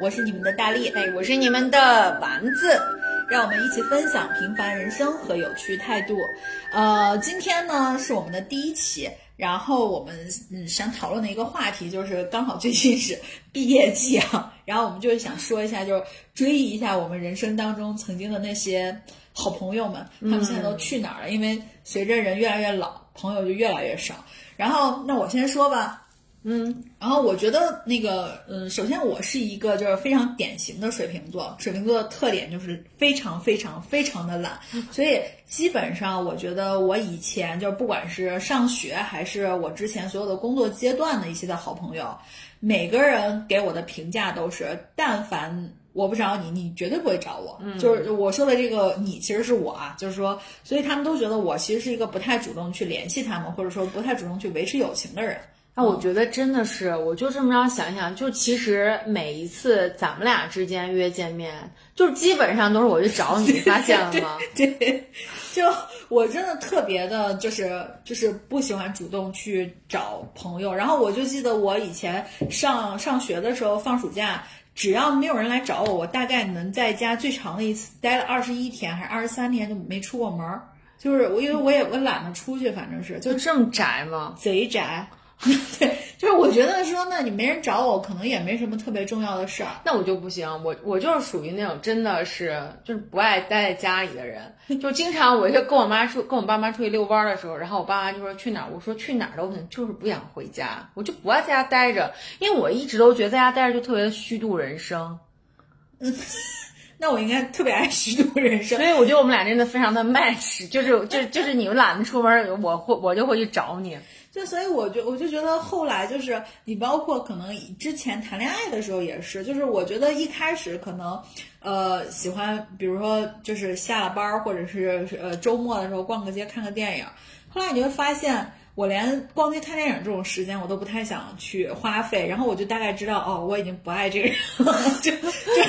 我是你们的大力，哎，我是你们的丸子，让我们一起分享平凡人生和有趣态度。呃，今天呢是我们的第一期，然后我们嗯想讨论的一个话题就是刚好最近是毕业季啊，然后我们就是想说一下，就是追忆一下我们人生当中曾经的那些好朋友们，他们现在都去哪儿了？因为随着人越来越老，朋友就越来越少。然后那我先说吧。嗯，然后我觉得那个，嗯，首先我是一个就是非常典型的水瓶座，水瓶座的特点就是非常非常非常的懒，所以基本上我觉得我以前就是不管是上学还是我之前所有的工作阶段的一些的好朋友，每个人给我的评价都是，但凡我不找你，你绝对不会找我。嗯，就是我说的这个你其实是我啊，就是说，所以他们都觉得我其实是一个不太主动去联系他们，或者说不太主动去维持友情的人。那我觉得真的是，我就这么着想一想，就其实每一次咱们俩之间约见面，就是基本上都是我去找你，发现了吗？对，就我真的特别的，就是就是不喜欢主动去找朋友。然后我就记得我以前上上学的时候，放暑假，只要没有人来找我，我大概能在家最长的一次待了二十一天还是二十三天，就没出过门儿。就是我，因为我也我懒得出去，反正是就这么宅吗？贼宅。对，就是我觉得说，那你没人找我，可能也没什么特别重要的事儿。那我就不行，我我就是属于那种真的是就是不爱待在家里的人，就经常我就跟我妈出跟我爸妈出去遛弯的时候，然后我爸妈就说去哪儿，我说去哪儿都行，就是不想回家，我就不爱在家待着，因为我一直都觉得在家待着就特别的虚度人生。嗯，那我应该特别爱虚度人生，所以我觉得我们俩真的非常的 match，就是就就是你们懒得出门，我会我就会去找你。就所以，我就我就觉得后来就是你，包括可能之前谈恋爱的时候也是，就是我觉得一开始可能，呃，喜欢，比如说就是下了班儿或者是呃周末的时候逛个街看个电影，后来你会发现。我连逛街看电影这种时间我都不太想去花费，然后我就大概知道哦，我已经不爱这个人了，就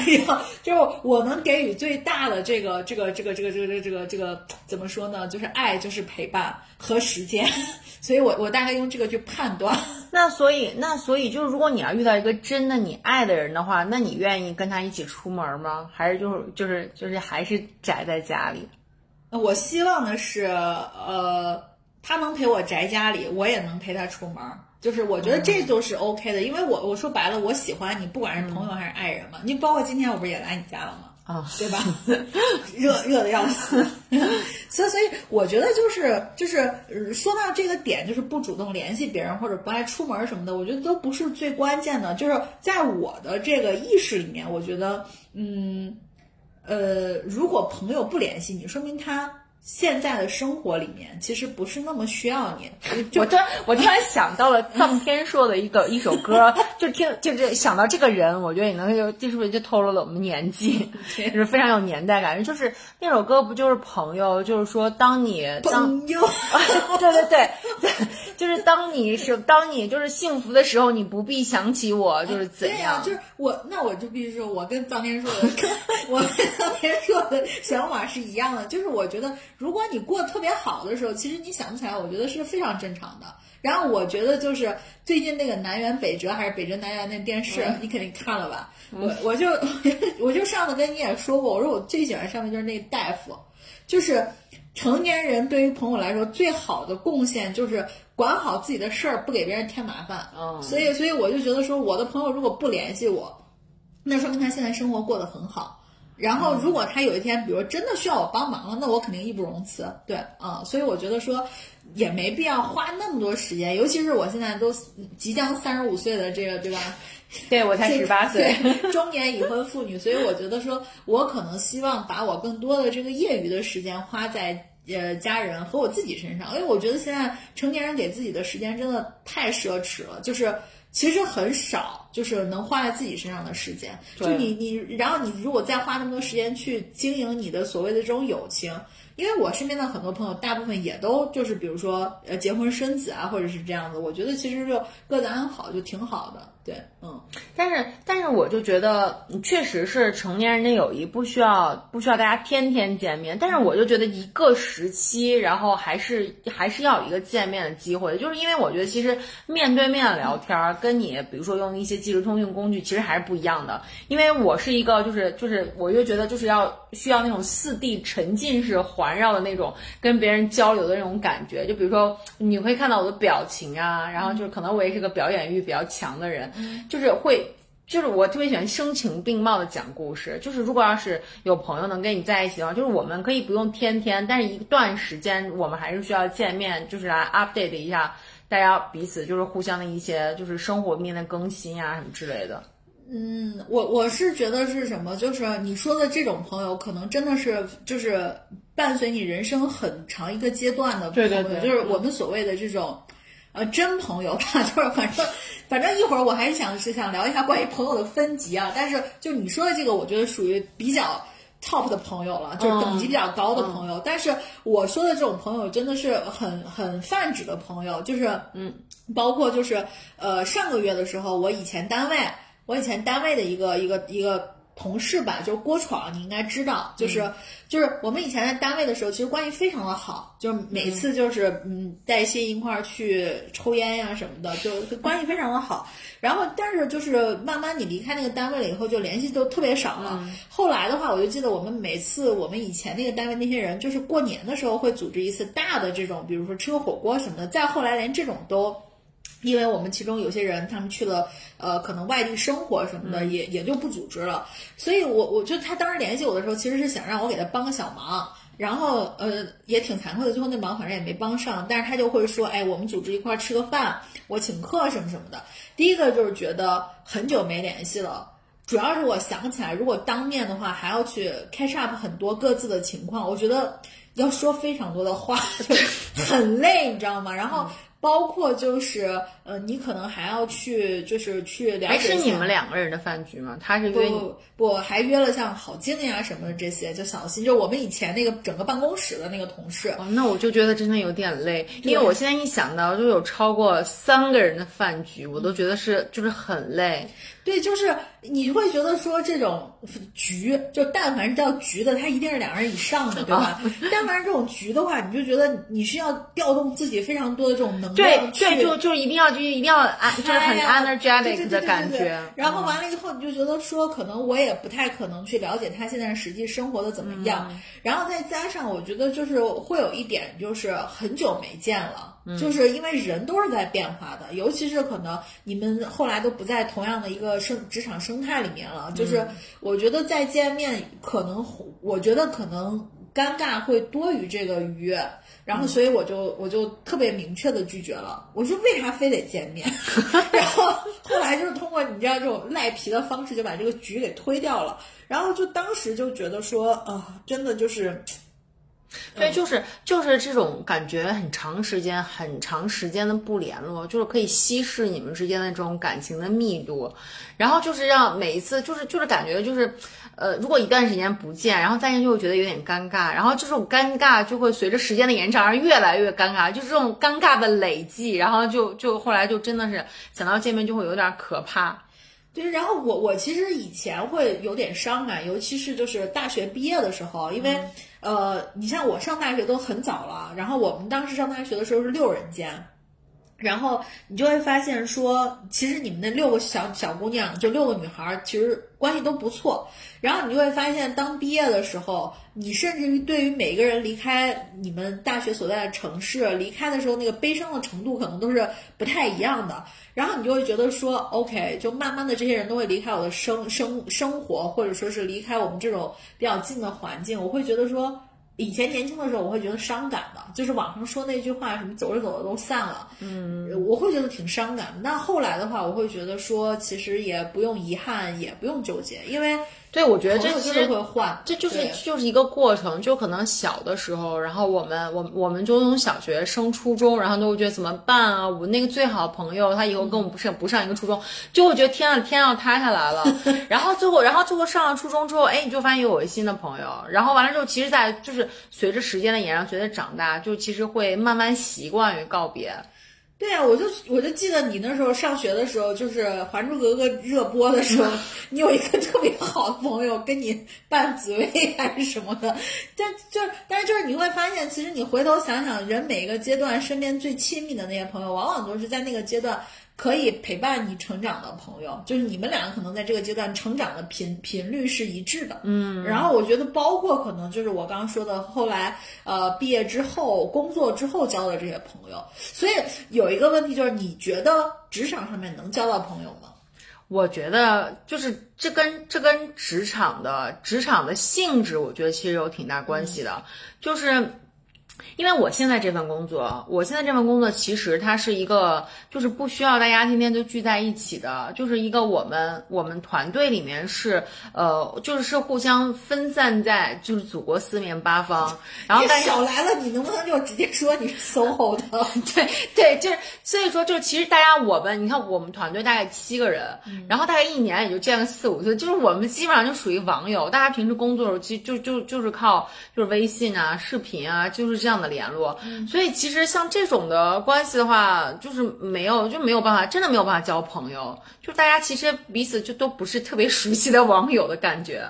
这样，就是我能给予最大的这个这个这个这个这个这个这个怎么说呢？就是爱，就是陪伴和时间，所以我我大概用这个去判断。那所以那所以就是，如果你要遇到一个真的你爱的人的话，那你愿意跟他一起出门吗？还是就是就是就是还是宅在家里？我希望的是呃。他能陪我宅家里，我也能陪他出门，就是我觉得这就是 OK 的，因为我我说白了，我喜欢你，不管是朋友还是爱人嘛。你包括今天我不是也来你家了吗？啊，对吧？热热的要死，所以所以我觉得就是就是说到这个点，就是不主动联系别人或者不爱出门什么的，我觉得都不是最关键的。就是在我的这个意识里面，我觉得嗯呃，如果朋友不联系你，说明他。现在的生活里面，其实不是那么需要你。我突然，我突然想到了 臧天朔的一个一首歌，就听，就这想到这个人，我觉得你能就，这是不是就透露了我们年纪，就是非常有年代感。就是那首歌不就是朋友？就是说，当你当友，对 对对，就是当你是当你就是幸福的时候，你不必想起我，就是怎样？就是我，那我就必须说，我跟臧天朔的，我跟臧天朔的想法是一样的，就是我觉得。如果你过得特别好的时候，其实你想不起来，我觉得是非常正常的。然后我觉得就是最近那个南辕北辙还是北辙南辕那电视，你肯定看了吧？我我就我就上次跟你也说过，我说我最喜欢上面就是那个大夫，就是成年人对于朋友来说最好的贡献就是管好自己的事儿，不给别人添麻烦。嗯，所以所以我就觉得说，我的朋友如果不联系我，那说明他现在生活过得很好。然后，如果他有一天，比如真的需要我帮忙了，那我肯定义不容辞。对，啊，所以我觉得说，也没必要花那么多时间，尤其是我现在都即将三十五岁的这个，对吧？对我才十八岁，中年已婚妇女，所以我觉得说，我可能希望把我更多的这个业余的时间花在呃家人和我自己身上，因为我觉得现在成年人给自己的时间真的太奢侈了，就是。其实很少，就是能花在自己身上的时间。就你你，然后你如果再花那么多时间去经营你的所谓的这种友情，因为我身边的很多朋友，大部分也都就是比如说呃结婚生子啊，或者是这样子，我觉得其实就各自安好就挺好的。对，嗯，但是但是我就觉得，确实是成年人的友谊不需要不需要大家天天见面，但是我就觉得一个时期，然后还是还是要有一个见面的机会，就是因为我觉得其实面对面聊天儿跟你比如说用一些即时通讯工具其实还是不一样的，因为我是一个就是就是我就觉得就是要需要那种四 D 沉浸式环绕的那种跟别人交流的那种感觉，就比如说你会看到我的表情啊，然后就是可能我也是个表演欲比较强的人。就是会，就是我特别喜欢声情并茂的讲故事。就是如果要是有朋友能跟你在一起的话，就是我们可以不用天天，但是一段时间我们还是需要见面，就是来 update 一下大家彼此就是互相的一些就是生活面的更新啊什么之类的。嗯，我我是觉得是什么，就是你说的这种朋友，可能真的是就是伴随你人生很长一个阶段的朋友，就是我们所谓的这种。呃，真朋友吧，就是反正反正一会儿我还是想是想聊一下关于朋友的分级啊。但是就你说的这个，我觉得属于比较 top 的朋友了，就是等级比较高的朋友。但是我说的这种朋友真的是很很泛指的朋友，就是嗯，包括就是呃上个月的时候，我以前单位我以前单位的一个一个一个。同事吧，就是郭闯，你应该知道，就是就是我们以前在单位的时候，其实关系非常的好，就是每次就是嗯带薪一块儿去抽烟呀什么的，就关系非常的好。然后但是就是慢慢你离开那个单位了以后，就联系就特别少了。后来的话，我就记得我们每次我们以前那个单位那些人，就是过年的时候会组织一次大的这种，比如说吃个火锅什么的。再后来连这种都。因为我们其中有些人，他们去了，呃，可能外地生活什么的，也也就不组织了。所以，我我就他当时联系我的时候，其实是想让我给他帮个小忙。然后，呃，也挺惭愧的，最后那忙反正也没帮上。但是他就会说，哎，我们组织一块吃个饭，我请客什么什么的。第一个就是觉得很久没联系了，主要是我想起来，如果当面的话，还要去 catch up 很多各自的情况，我觉得要说非常多的话，就很累，你知道吗？然后。包括就是，呃，你可能还要去，就是去了解。还是你们两个人的饭局吗？他是约你，不还约了像郝静呀什么的这些，就小新，就我们以前那个整个办公室的那个同事。哦，那我就觉得真的有点累，因为我现在一想到就有超过三个人的饭局，我都觉得是就是很累。对，就是你会觉得说这种局，就但凡是叫局的，它一定是两人以上的，对吧？但凡是这种局的话，你就觉得你需要调动自己非常多的这种能量。对对，就就一定要就一定要安，就是很 energetic 的感觉。然后完了以后，你就觉得说，可能我也不太可能去了解他现在实际生活的怎么样。然后再加上，我觉得就是会有一点，就是很久没见了。就是因为人都是在变化的，尤其是可能你们后来都不在同样的一个生职场生态里面了。就是我觉得再见面，可能我觉得可能尴尬会多于这个愉悦，然后所以我就我就特别明确的拒绝了。我说为啥非得见面？然后后来就是通过你知道这种赖皮的方式，就把这个局给推掉了。然后就当时就觉得说啊，真的就是。对，就是就是这种感觉，很长时间、很长时间的不联络，就是可以稀释你们之间的这种感情的密度，然后就是让每一次，就是就是感觉就是，呃，如果一段时间不见，然后再见就会觉得有点尴尬，然后这种尴尬就会随着时间的延长而越来越尴尬，就是这种尴尬的累计，然后就就后来就真的是想到见面就会有点可怕。对，然后我我其实以前会有点伤感，尤其是就是大学毕业的时候，因为。呃，你像我上大学都很早了，然后我们当时上大学的时候是六人间，然后你就会发现说，其实你们那六个小小姑娘，就六个女孩，其实关系都不错。然后你就会发现，当毕业的时候，你甚至于对于每个人离开你们大学所在的城市，离开的时候那个悲伤的程度，可能都是不太一样的。然后你就会觉得说，OK，就慢慢的这些人都会离开我的生生生活，或者说是离开我们这种比较近的环境。我会觉得说，以前年轻的时候，我会觉得伤感的，就是网上说那句话，什么走着走着都散了，嗯，我会觉得挺伤感。那后来的话，我会觉得说，其实也不用遗憾，也不用纠结，因为对，我觉得这朋友就是其实会换，这就是就是一个过程，就可能小的时候，然后我们我我们就从小学升初中，然后都会觉得怎么办啊？我那个最好的朋友，他以后跟我们不上不上一个初中，就会觉得天啊天要塌下来了。然后最后，然后最后上了初中之后，哎，你就发现有了新的朋友，然后完了之后，其实，在就是随着时间的延长，随着长大，就其实会慢慢习惯于告别。对啊，我就我就记得你那时候上学的时候，就是《还珠格格》热播的时候，你有一个特别好的朋友跟你扮紫薇还是什么的，但就但是就是你会发现，其实你回头想想，人每一个阶段身边最亲密的那些朋友，往往都是在那个阶段可以陪伴你成长的朋友，就是你们两个可能在这个阶段成长的频频率是一致的。嗯，然后我觉得包括可能就是我刚刚说的，后来呃毕业之后工作之后交的这些朋友，所以有一个问题就是，你觉得职场上面能交到朋友吗？我觉得就是这跟这跟职场的职场的性质，我觉得其实有挺大关系的，就是。因为我现在这份工作，我现在这份工作其实它是一个，就是不需要大家天天都聚在一起的，就是一个我们我们团队里面是呃，就是是互相分散在就是祖国四面八方，然后你大家少来了，你能不能就直接说你是 SOHO 的？对对，就是所以说，就是其实大家我们，你看我们团队大概七个人，然后大概一年也就见个四五次，就是我们基本上就属于网友，大家平时工作的时候，其实就就就是靠就是微信啊、视频啊，就是这样的联络。所以其实像这种的关系的话，就是没有就没有办法，真的没有办法交朋友，就大家其实彼此就都不是特别熟悉的网友的感觉。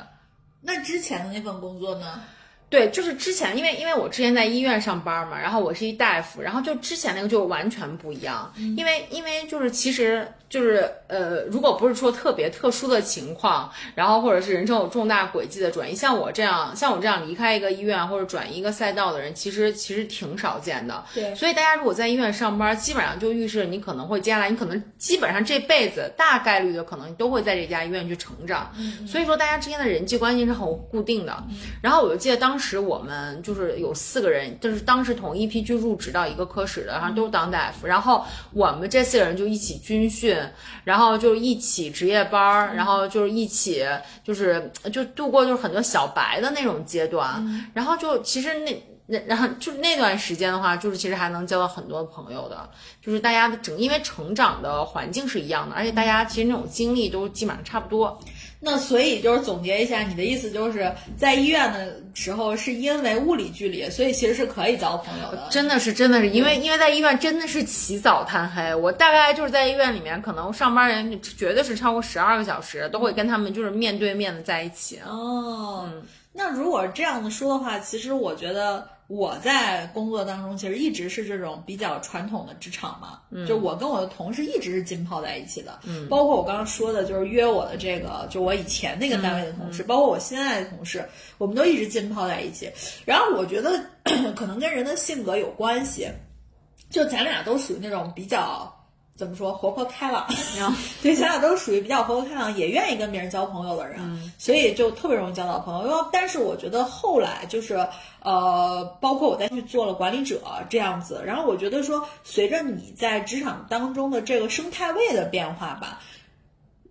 那之前的那份工作呢？对，就是之前，因为因为我之前在医院上班嘛，然后我是一大夫，然后就之前那个就完全不一样，因为因为就是其实就是呃，如果不是说特别特殊的情况，然后或者是人生有重大轨迹的转移，像我这样像我这样离开一个医院或者转移一个赛道的人，其实其实挺少见的。对所以大家如果在医院上班，基本上就预示你可能会接下来，你可能基本上这辈子大概率的可能都会在这家医院去成长。嗯所以说大家之间的人际关系是很固定的。然后我就记得当时我们就是有四个人，就是当时同一批去入职到一个科室的，然后都是当大夫。然后我们这四个人就一起军训，然后就一起值夜班儿，然后就是一起就是就度过就是很多小白的那种阶段。然后就其实那。那然后就那段时间的话，就是其实还能交到很多朋友的，就是大家的整因为成长的环境是一样的，而且大家其实那种经历都基本上差不多。那所以就是总结一下，你的意思就是在医院的时候是因为物理距离，所以其实是可以交朋友的。真的是，真的是，因为因为在医院真的是起早贪黑。我大概就是在医院里面，可能上班人绝对是超过十二个小时，都会跟他们就是面对面的在一起。哦，那如果这样子说的话，其实我觉得我在工作当中其实一直是这种比较传统的职场嘛，就我跟我的同事一直是浸泡在一起的，嗯，包括我刚刚说的，就是约我的这个，就我以前那个单位的同事，包括我现在的同事，我们都一直浸泡在一起。然后我觉得 可能跟人的性格有关系，就咱俩都属于那种比较。怎么说活泼开朗？对，咱俩都属于比较活泼开朗，也愿意跟别人交朋友的人，所以就特别容易交到朋友。因为但是我觉得后来就是呃，包括我再去做了管理者这样子，然后我觉得说，随着你在职场当中的这个生态位的变化吧。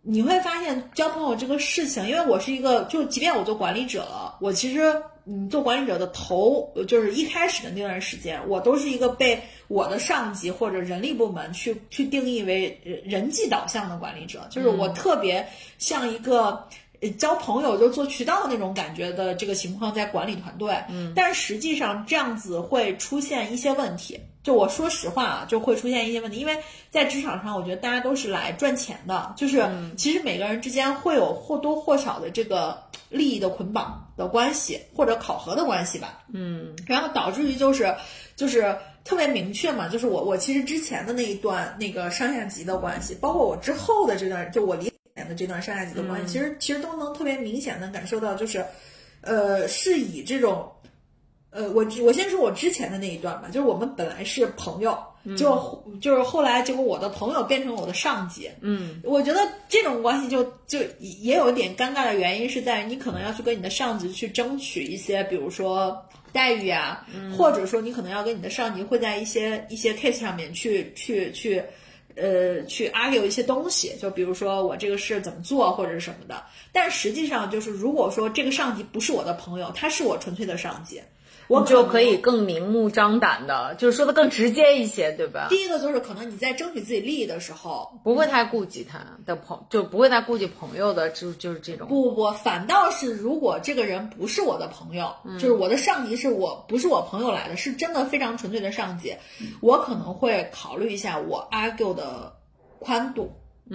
你会发现交朋友这个事情，因为我是一个，就即便我做管理者了，我其实嗯做管理者的头，就是一开始的那段时间，我都是一个被我的上级或者人力部门去去定义为人人际导向的管理者，就是我特别像一个。呃交朋友就做渠道的那种感觉的这个情况在管理团队，嗯，但是实际上这样子会出现一些问题。就我说实话啊，就会出现一些问题，因为在职场上，我觉得大家都是来赚钱的，就是其实每个人之间会有或多或少的这个利益的捆绑的关系，或者考核的关系吧，嗯，然后导致于就是就是特别明确嘛，就是我我其实之前的那一段那个上下级的关系，包括我之后的这段，就我离的这段上下级的关系，其实其实都能特别明显的感受到，就是，呃，是以这种，呃，我我先说我之前的那一段吧，就是我们本来是朋友，就就是后来结果我的朋友变成我的上级，嗯，我觉得这种关系就就也有一点尴尬的原因是在于你可能要去跟你的上级去争取一些，比如说待遇啊，或者说你可能要跟你的上级会在一些一些 case 上面去去去。呃去 argue 一些东西，就比如说我这个事怎么做或者是什么的。但实际上就是，如果说这个上级不是我的朋友，他是我纯粹的上级，我就可以更明目张胆的，就是说的更直接一些，对吧？第一个就是可能你在争取自己利益的时候，不会太顾及他的朋，就不会太顾及朋友的，就就是这种。不不不，反倒是如果这个人不是我的朋友，就是我的上级是我不是我朋友来的，是真的非常纯粹的上级，我可能会考虑一下我 argue 的宽度，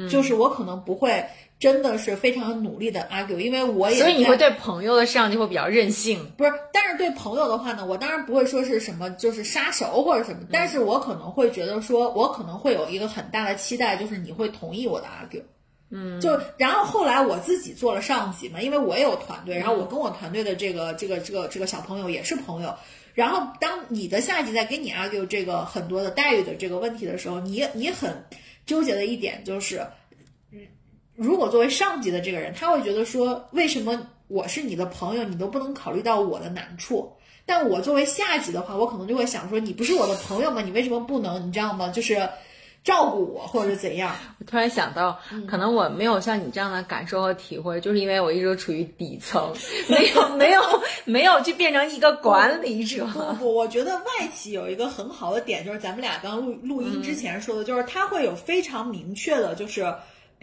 就是我可能不会真的是非常努力的 argue，因为我也在所以你会对朋友的上级会比较任性。不是，但是对朋友的话呢，我当然不会说是什么就是杀手或者什么，但是我可能会觉得说，我可能会有一个很大的期待，就是你会同意我的 argue。嗯，就然后后来我自己做了上级嘛，因为我也有团队，然后我跟我团队的这个这个这个这个小朋友也是朋友，然后当你的下级在跟你 argue 这个很多的待遇的这个问题的时候，你你很纠结的一点就是，如果作为上级的这个人，他会觉得说，为什么我是你的朋友，你都不能考虑到我的难处？但我作为下级的话，我可能就会想说，你不是我的朋友吗？你为什么不能，你知道吗？就是照顾我或者是怎样？我突然想到，可能我没有像你这样的感受和体会，就是因为我一直处于底层，没有 没有没有去变成一个管理者。不不，我觉得外企有一个很好的点，就是咱们俩刚录录音之前说的，就是他会有非常明确的，就是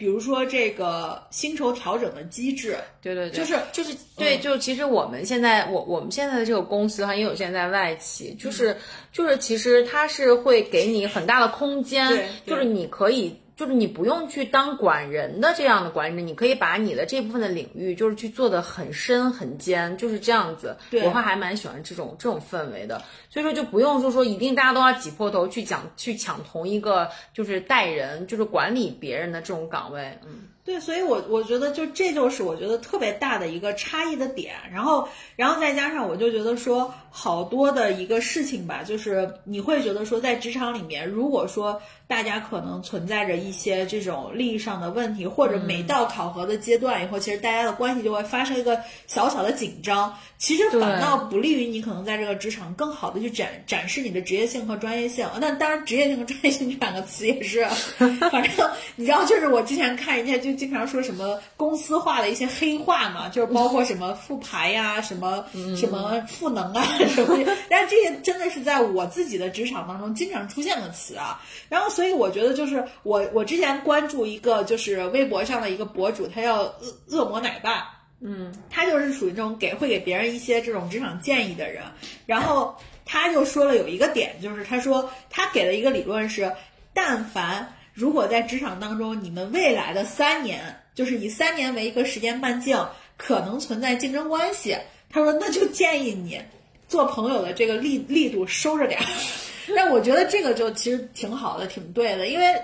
比如说这个薪酬调整的机制，对对对，就是就是对，就其实我们现在我我们现在的这个公司哈，因为我现在在外企，就是就是其实它是会给你很大的空间对，就是你可以。就是你不用去当管人的这样的管理者，你可以把你的这部分的领域，就是去做的很深很尖，就是这样子。对我会还蛮喜欢这种这种氛围的，所以说就不用就说一定大家都要挤破头去讲去抢同一个就是带人，就是管理别人的这种岗位。嗯，对，所以我我觉得就这就是我觉得特别大的一个差异的点，然后然后再加上我就觉得说好多的一个事情吧，就是你会觉得说在职场里面，如果说大家可能存在着一些这种利益上的问题，或者每到考核的阶段以后，其实大家的关系就会发生一个小小的紧张，其实反倒不利于你可能在这个职场更好的去展展示你的职业性和专业性。那当然，职业性和专业性这两个词也是，反正你知道，就是我之前看人家就经常说什么公司化的一些黑话嘛，就是包括什么复牌呀、什么什么赋能啊 什么的，但这些真的是在我自己的职场当中经常出现的词啊。然后，所以我觉得就是我我之前关注一个就是微博上的一个博主，他叫恶恶魔奶爸。嗯，他就是属于那种给会给别人一些这种职场建议的人。然后他就说了有一个点，就是他说他给了一个理论是，但凡如果在职场当中，你们未来的三年，就是以三年为一个时间半径，可能存在竞争关系，他说那就建议你做朋友的这个力力度收着点儿。但我觉得这个就其实挺好的，挺对的，因为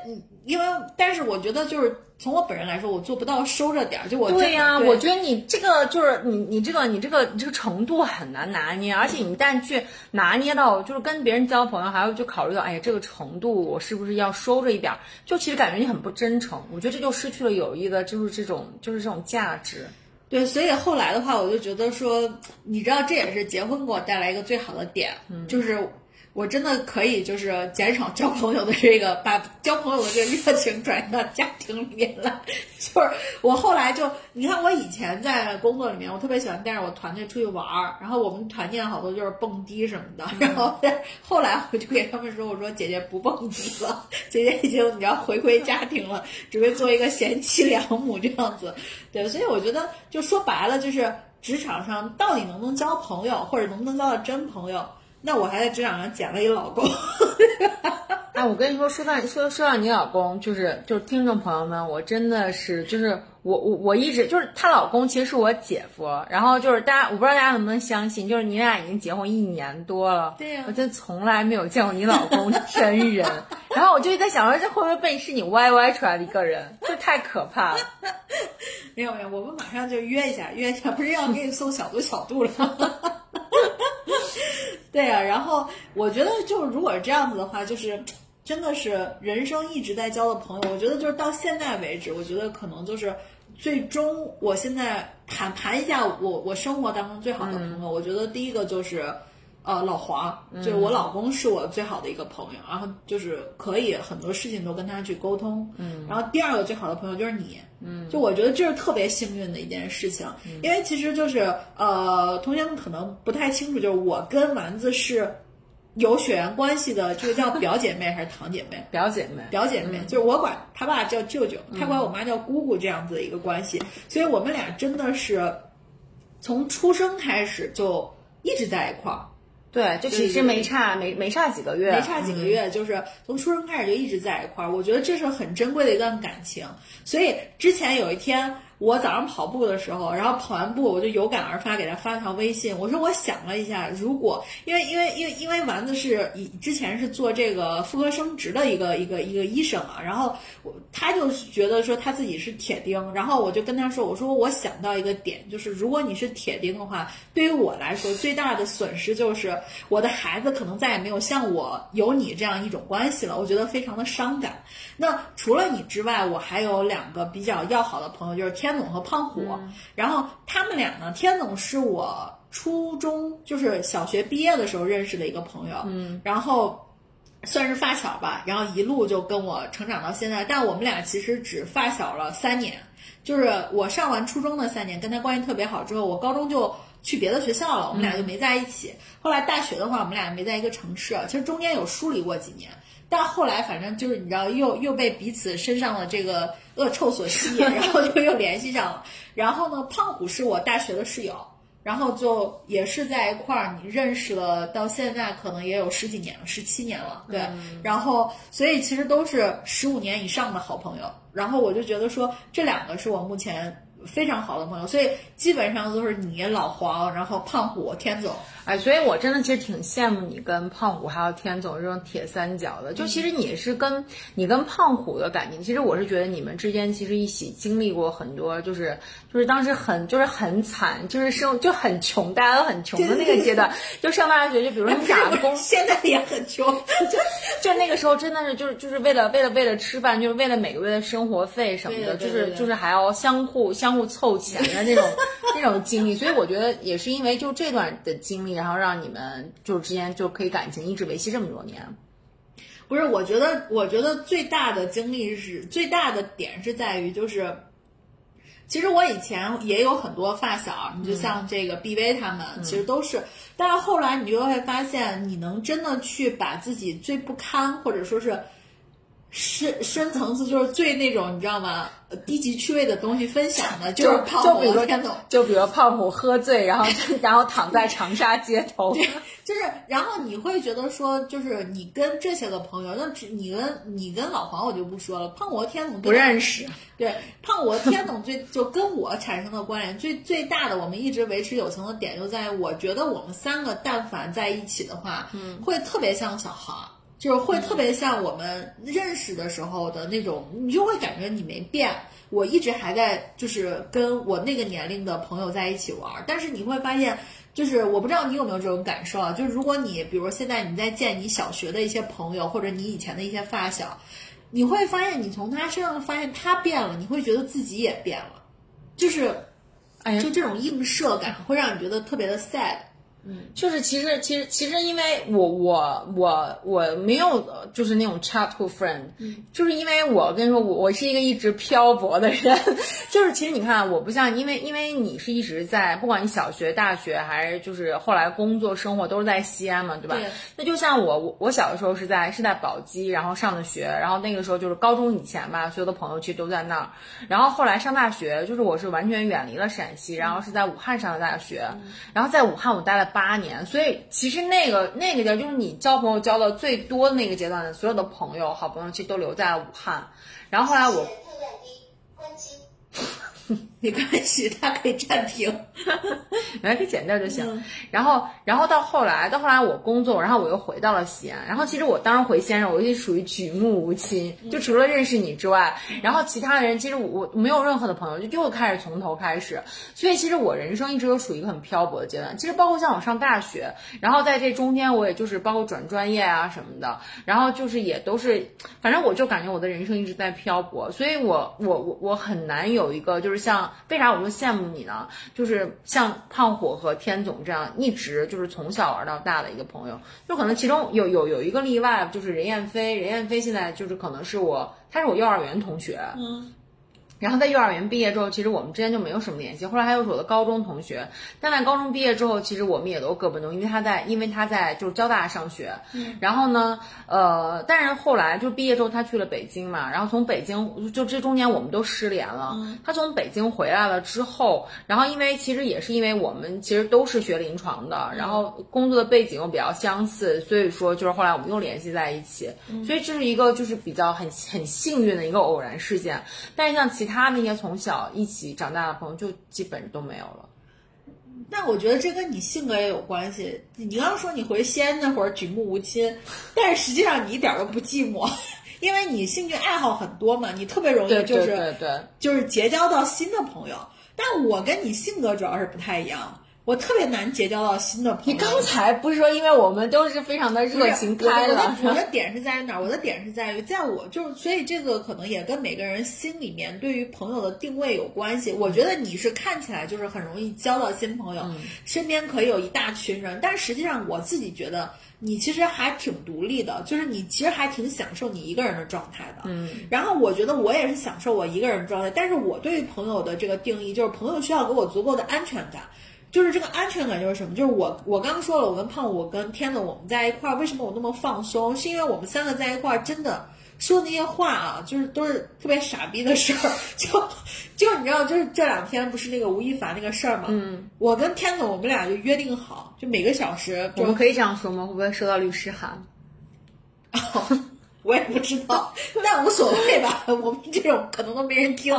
因为但是我觉得就是从我本人来说，我做不到收着点儿，就我对呀、对我觉得你这个就是你你这个你这个你这个程度很难拿捏，而且你一旦去拿捏到，就是跟别人交朋友，还要去考虑到，哎呀，这个程度我是不是要收着一点儿？就其实感觉你很不真诚，我觉得这就失去了友谊的，就是这种就是这种价值。对，所以后来的话，我就觉得说，你知道，这也是结婚给我带来一个最好的点，就是我真的可以就是减少交朋友的这个，把交朋友的这个热情转移到家庭里面来。就是我后来就，你看我以前在工作里面，我特别喜欢带着我团队出去玩儿，然后我们团建好多就是蹦迪什么的，然后后来我就给他们说，我说姐姐不蹦迪了，姐姐已经你要回归家庭了，准备做一个贤妻良母这样子。对，所以我觉得就说白了，就是职场上到底能不能交朋友，或者能不能交到真朋友？那我还在职场上捡了一老公。哎，我跟你说，说到说说到你老公，就是就是听众朋友们，我真的是就是我我我一直就是她老公其实是我姐夫，然后就是大家我不知道大家能不能相信，就是你俩已经结婚一年多了，对呀我真从来没有见过你老公真人，然后我就在想说，这会不会被是你歪歪出来的一个人？这太可怕了。没有没有，我们马上就约一下，约一下，不是要给你送小度小度了吗？对呀、然后我觉得就是如果是这样子的话，就是真的是人生一直在交的朋友，我觉得就是到现在为止，我觉得可能就是最终我现在盘盘一下我我生活当中最好的朋友，我觉得第一个就是。呃老黄，就是我老公是我最好的一个朋友，然后就是可以很多事情都跟他去沟通。嗯，然后第二个最好的朋友就是你。嗯，就我觉得这是特别幸运的一件事情，因为其实就是呃，同学们可能不太清楚，就是我跟丸子是。有血缘关系的，这个叫表姐妹还是堂姐妹？表姐妹，表姐妹，就是我管他爸叫舅舅，他管我妈叫姑姑，这样子的一个关系。所以我们俩真的是从出生开始就一直在一块儿。对，就其实没差，没没差几个月，没差几个月，就是从出生开始就一直在一块儿。我觉得这是很珍贵的一段感情。所以之前有一天。我早上跑步的时候，然后跑完步，我就有感而发，给他发了条微信。我说我想了一下，如果因为因为因为因为丸子是以之前是做这个妇科生殖的一个一个一个医生嘛，然后我他就觉得说他自己是铁钉，然后我就跟他说，我说我想到一个点，就是如果你是铁钉的话，对于我来说最大的损失就是我的孩子可能再也没有像我有你这样一种关系了，我觉得非常的伤感。那除了你之外，我还有两个比较要好的朋友，就是天总和胖虎。然后他们俩呢，天总是我初中就是小学毕业的时候认识的一个朋友，嗯，然后算是发小吧。然后一路就跟我成长到现在，但我们俩其实只发小了三年。就是我上完初中的三年，跟他关系特别好之后，我高中就去别的学校了，我们俩就没在一起。后来大学的话，我们俩没在一个城市，其实中间有疏离过几年。但后来反正就是你知道，又又被彼此身上的这个恶臭所吸引，然后就又联系上了。然后呢，胖虎是我大学的室友，然后就也是在一块儿，你认识了到现在可能也有十几年了，十七年了，对。然后所以其实都是十五年以上的好朋友。然后我就觉得说，这两个是我目前非常好的朋友，所以基本上都是你老黄，然后胖虎天总。哎，所以我真的其实挺羡慕你跟胖虎还有天总这种铁三角的。就其实你是跟你跟胖虎的感情，其实我是觉得你们之间其实一起经历过很多，就是就是当时很就是很惨，就是生就很穷，大家都很穷的那个阶段。就上大学，就比如说你打工，现在也很穷，就就那个时候真的是就是就是为了为了为了吃饭，就是为了每个月的生活费什么的，就是就是还要相互相互凑钱的那种 那种经历。所以我觉得也是因为就这段的经历。然后让你们就之间就可以感情一直维系这么多年，不是？我觉得，我觉得最大的经历是最大的点是在于，就是其实我以前也有很多发小，你就像这个 BV 他们，其实都是，但是后来你就会发现，你能真的去把自己最不堪，或者说是。深深层次就是最那种你知道吗？低级趣味的东西分享的，就是胖虎。就比如说，就比如胖虎喝醉，然后然后躺在长沙街头。对就是，然后你会觉得说，就是你跟这些个朋友，那你跟你跟老黄我就不说了，胖虎和天总不认识。对，胖虎和天总最就跟我产生的关联最最大的，我们一直维持友情的点就在于，我觉得我们三个但凡在一起的话，嗯，会特别像小孩。就是会特别像我们认识的时候的那种，你就会感觉你没变。我一直还在，就是跟我那个年龄的朋友在一起玩。但是你会发现，就是我不知道你有没有这种感受啊？就是如果你，比如现在你在见你小学的一些朋友，或者你以前的一些发小，你会发现你从他身上发现他变了，你会觉得自己也变了。就是，哎呀，就这种映射感会让你觉得特别的 sad。嗯，就是其实其实其实因为我我我我没有就是那种 childhood friend，嗯，就是因为我跟你说我我是一个一直漂泊的人，就是其实你看我不像因为因为你是一直在不管你小学大学还是就是后来工作生活都是在西安嘛，对吧？对。那就像我我我小的时候是在是在宝鸡，然后上的学，然后那个时候就是高中以前吧，所有的朋友其实都在那儿，然后后来上大学就是我是完全远离了陕西，然后是在武汉上的大学，然后在武汉我待了。八年，所以其实那个那个阶段，就是你交朋友交的最多的那个阶段的所有的朋友、好朋友，其实都留在了武汉。然后后来我。没关系，它可以暂停，来可以剪掉就行。然后，然后到后来，到后来我工作，然后我又回到了西安。然后其实我当时回西安，我就属于举目无亲，就除了认识你之外，然后其他的人其实我没有任何的朋友，就又开始从头开始。所以其实我人生一直都属于一个很漂泊的阶段。其实包括像我上大学，然后在这中间，我也就是包括转专业啊什么的，然后就是也都是，反正我就感觉我的人生一直在漂泊。所以我我我我很难有一个就是像。为啥我说羡慕你呢？就是像胖虎和天总这样一直就是从小玩到大的一个朋友，就可能其中有有有一个例外，就是任燕飞。任燕飞现在就是可能是我，他是我幼儿园同学。嗯。然后在幼儿园毕业之后，其实我们之间就没有什么联系。后来还有我的高中同学，但在高中毕业之后，其实我们也都各奔东，因为他在，因为他在就是交大上学。嗯。然后呢，呃，但是后来就毕业之后，他去了北京嘛。然后从北京，就这中间我们都失联了。嗯。他从北京回来了之后，然后因为其实也是因为我们其实都是学临床的，然后工作的背景又比较相似，所以说就是后来我们又联系在一起。嗯。所以这是一个就是比较很很幸运的一个偶然事件。但是像其他那些从小一起长大的朋友，就基本都没有了。但我觉得这跟你性格也有关系。你刚刚说你回西安那会儿举目无亲，但是实际上你一点都不寂寞，因为你兴趣爱好很多嘛，你特别容易就是对对就是结交到新的朋友。但我跟你性格主要是不太一样。我特别难结交到新的朋友。你刚才不是说，因为我们都是非常的热情开朗。我的点是在于哪儿？我的点是在于，在我就是，所以这个可能也跟每个人心里面对于朋友的定位有关系。我觉得你是看起来就是很容易交到新朋友，身边可以有一大群人，但实际上我自己觉得你其实还挺独立的，就是你其实还挺享受你一个人的状态的。嗯。然后我觉得我也是享受我一个人的状态，但是我对于朋友的这个定义就是朋友需要给我足够的安全感。就是这个安全感就是什么？就是我我刚说了，我跟胖虎、我跟天子我们在一块儿，为什么我那么放松？是因为我们三个在一块儿，真的说那些话啊，就是都是特别傻逼的事儿。就就你知道，就是这两天不是那个吴亦凡那个事儿吗？嗯，我跟天子我们俩就约定好，就每个小时，我们可以这样说吗？会不会收到律师函？我也不知道，但无所谓吧。我们这种可能都没人听。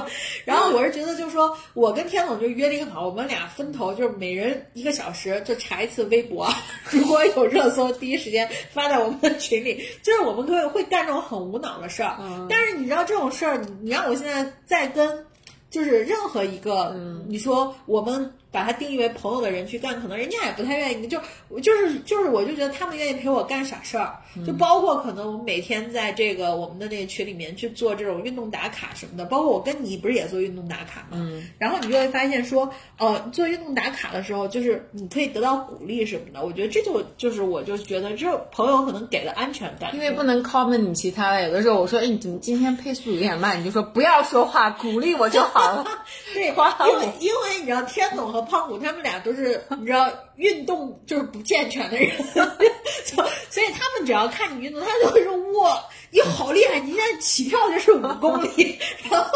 然后我是觉得，就是说我跟天总就约定好，我们俩分头，就是每人一个小时就查一次微博。如果有热搜，第一时间发在我们的群里。就是我们可以会干这种很无脑的事儿。但是你知道这种事儿，你你让我现在再跟，就是任何一个，你说我们。把他定义为朋友的人去干，可能人家也不太愿意。就就是就是，我就觉得他们愿意陪我干傻事儿，就包括可能我们每天在这个我们的那个群里面去做这种运动打卡什么的。包括我跟你不是也做运动打卡吗？嗯。然后你就会发现说，呃，做运动打卡的时候，就是你可以得到鼓励什么的。我觉得这就就是我就觉得这朋友可能给了安全感。因为不能 comment 你其他的，有的时候我说，哎，你怎么今天配速有点慢？你就说不要说话，鼓励我就好了。对，因为因为你知道天总和。胖虎他们俩都是 你知道运动就是不健全的人，就所以他们只要看你运动，他就会说哇，你好厉害！你现在起跳就是五公里，然后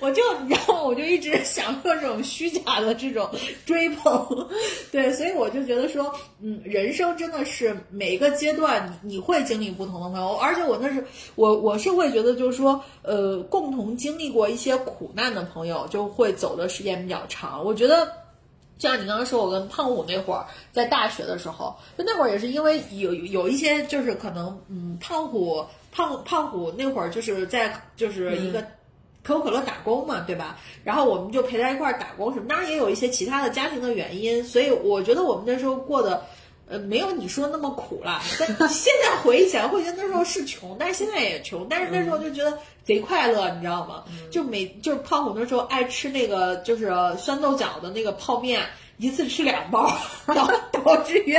我就然后我就一直享受这种虚假的这种追捧，对，所以我就觉得说，嗯，人生真的是每一个阶段你会经历不同的朋友，而且我那是我我是会觉得就是说，呃，共同经历过一些苦难的朋友就会走的时间比较长，我觉得。像你刚刚说，我跟胖虎那会儿在大学的时候，就那会儿也是因为有有一些就是可能，嗯，胖虎胖胖虎那会儿就是在就是一个可口可乐打工嘛，对吧？然后我们就陪他一块儿打工什么，当然也有一些其他的家庭的原因，所以我觉得我们那时候过的。呃，没有你说那么苦了。但 现在回忆起来，会觉得那时候是穷，但是现在也穷，但是那时候就觉得贼快乐，你知道吗？就每就是胖虎那时候爱吃那个就是酸豆角的那个泡面，一次吃两包，导导致于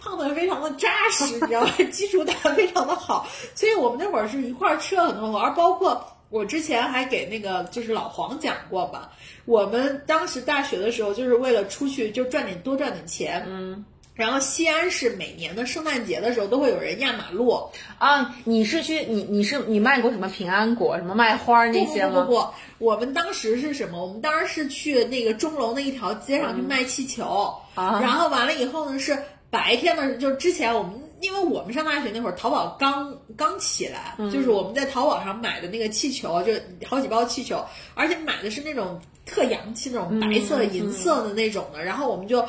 胖的非常的扎实，你知道吗？基础打非常的好，所以我们那会儿是一块儿吃了很多，而包括我之前还给那个就是老黄讲过吧，我们当时大学的时候就是为了出去就赚点多赚点钱，嗯。然后西安是每年的圣诞节的时候都会有人压马路啊！你是去你你是你卖过什么平安果什么卖花那些吗？不不不，我们当时是什么？我们当时是去那个钟楼那一条街上去卖气球，啊然后完了以后呢是白天的，就是之前我们因为我们上大学那会儿淘宝刚刚起来，就是我们在淘宝上买的那个气球，就好几包气球，而且买的是那种特洋气那种白色银色的那种的，然后我们就。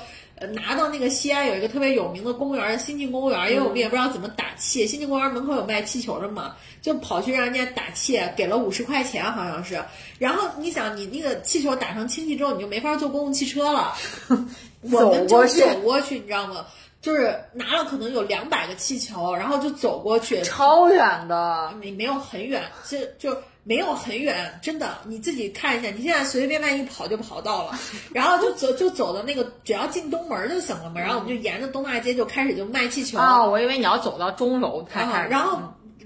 拿到那个西安有一个特别有名的公园，新庆公园，因为我们也不知道怎么打气。新庆公园门口有卖气球的嘛，就跑去让人家打气，给了五十块钱，好像是。然后你想，你那个气球打成氢气之后，你就没法坐公共汽车了。我们就走过去，你知道吗？就是拿了可能有两百个气球，然后就走过去，超远的，没没有很远，就就没有很远，真的，你自己看一下，你现在随随便便一跑就跑到了，然后就走就走到那个只要进东门就行了嘛，然后我们就沿着东大街就开始就卖气球。啊，我以为你要走到钟楼才开始，然后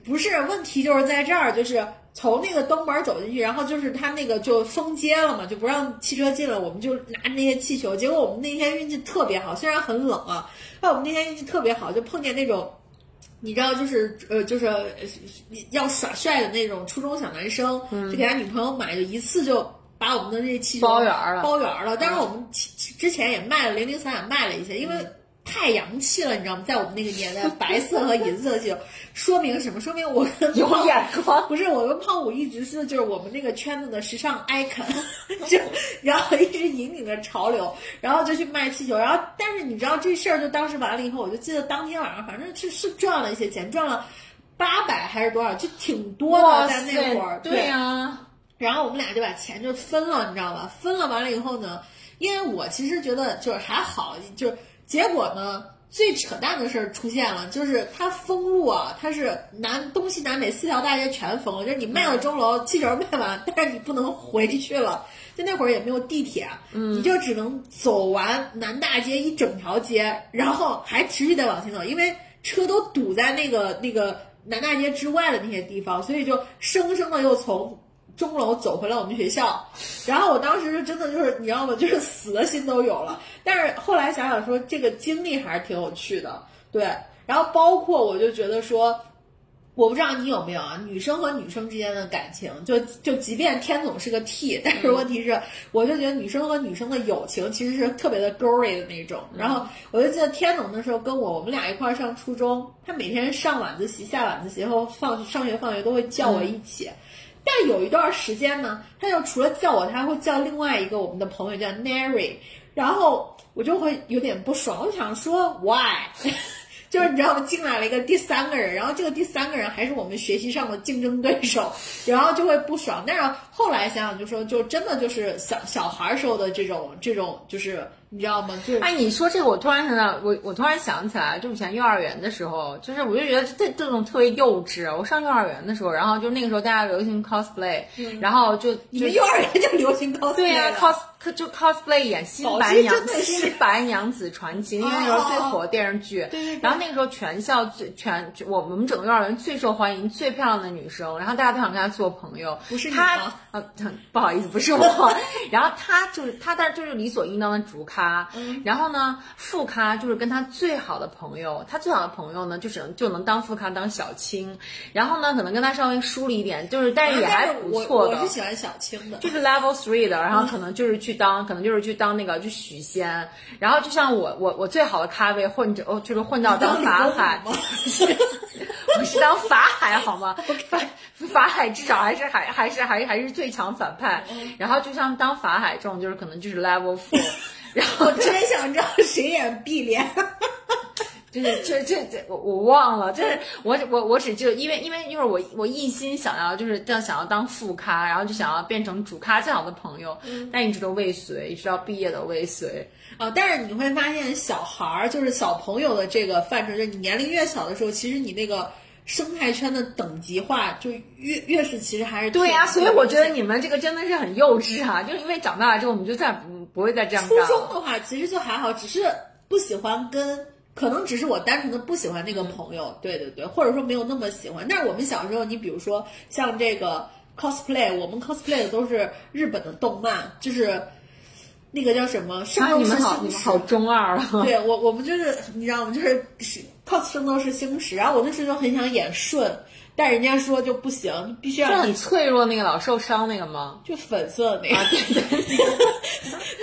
不是问题就是在这儿，就是从那个东门走进去，然后就是他那个就封街了嘛，就不让汽车进了，我们就拿着那些气球，结果我们那天运气特别好，虽然很冷啊。但我们那天运气特别好，就碰见那种，你知道，就是呃，就是要耍帅的那种初中小男生，就给他女朋友买，就一次就把我们的这气球包圆了，包圆了。但是我们之前也卖了零零散散卖了一些，因为。太洋气了，你知道吗？在我们那个年代，白色和银色就 说明什么？说明我跟有眼光。不是，我跟胖虎一直是就是我们那个圈子的时尚 icon，就然后一直引领着潮流，然后就去卖气球。然后，但是你知道这事儿就当时完了以后，我就记得当天晚上，反正是是赚了一些钱，赚了八百还是多少，就挺多的，在那会儿。对呀。然后我们俩就把钱就分了，你知道吧？分了完了以后呢，因为我其实觉得就是还好，就。结果呢？最扯淡的事儿出现了，就是它封路啊，它是南东西南北四条大街全封了。就是你卖了钟楼，气球卖完，但是你不能回去了。就那会儿也没有地铁，你就只能走完南大街一整条街，然后还持续的往前走，因为车都堵在那个那个南大街之外的那些地方，所以就生生的又从。钟楼走回了我们学校，然后我当时就真的就是你知道吗？就是死的心都有了。但是后来想想说，这个经历还是挺有趣的，对。然后包括我就觉得说，我不知道你有没有啊，女生和女生之间的感情，就就即便天总是个 T，但是问题是，我就觉得女生和女生的友情其实是特别的 gory 的那种。然后我就记得天总那时候跟我，我们俩一块儿上初中，他每天上晚自习、下晚自习后放上学放学都会叫我一起。但有一段时间呢，他就除了叫我，他还会叫另外一个我们的朋友叫 Nary，然后我就会有点不爽，我想说 Why？就是你知道吗？进来了一个第三个人，然后这个第三个人还是我们学习上的竞争对手，然后就会不爽。但是后来想想，就说就真的就是小小孩时候的这种这种就是。你知道吗？就哎，你说这个，我突然想到，我我突然想起来，就以前幼儿园的时候，就是我就觉得这这种特别幼稚。我上幼儿园的时候，然后就那个时候大家流行 cosplay，然后就你们幼儿园就流行 cosplay，对呀，cos 就 cosplay 演新白娘新白娘子传奇，那个时候最火的电视剧。对对。然后那个时候全校最全我我们整个幼儿园最受欢迎、最漂亮的女生，然后大家都想跟她做朋友。不是她啊，不好意思，不是我。然后她就是她，但是就是理所应当的主。咖，然后呢，副咖就是跟他最好的朋友，他最好的朋友呢，就只能就能当副咖当小青，然后呢，可能跟他稍微疏离一点，就是但是也还不错的。我是喜欢小青的，就是 level three 的，然后可能就是去当，可能就是去当那个就许仙，然后就像我我我最好的咖位混着哦，就是混到当法海，我是当法海好吗？法法海至少还是还还是还还是最强反派，然后就像当法海这种，就是可能就是 level four。然后真想知道谁演碧莲，就是这这这我我忘了，就是我我我只就因为因为因为我我一心想要就是这样想要当副咖，然后就想要变成主咖最好的朋友，但一直都未遂，一直到毕业都未遂。啊，但是你会发现小孩儿就是小朋友的这个范畴，就是你年龄越小的时候，其实你那个。生态圈的等级化就越越是其实还是对呀，所以我觉得你们这个真的是很幼稚啊！就是因为长大了之后，我们就再不不会再这样初中的话，其实就还好，只是不喜欢跟，可能只是我单纯的不喜欢那个朋友，对对对，或者说没有那么喜欢。但是我们小时候，你比如说像这个 cosplay，我们 cosplay 的都是日本的动漫，就是那个叫什么《圣斗士星矢》。你们好中二啊！对我，我们就是你知道吗？就是是。cos 圣斗士星矢，然后我那时候就很想演顺，但人家说就不行，必须要很脆弱那个老受伤那个吗？就粉色的那个。对对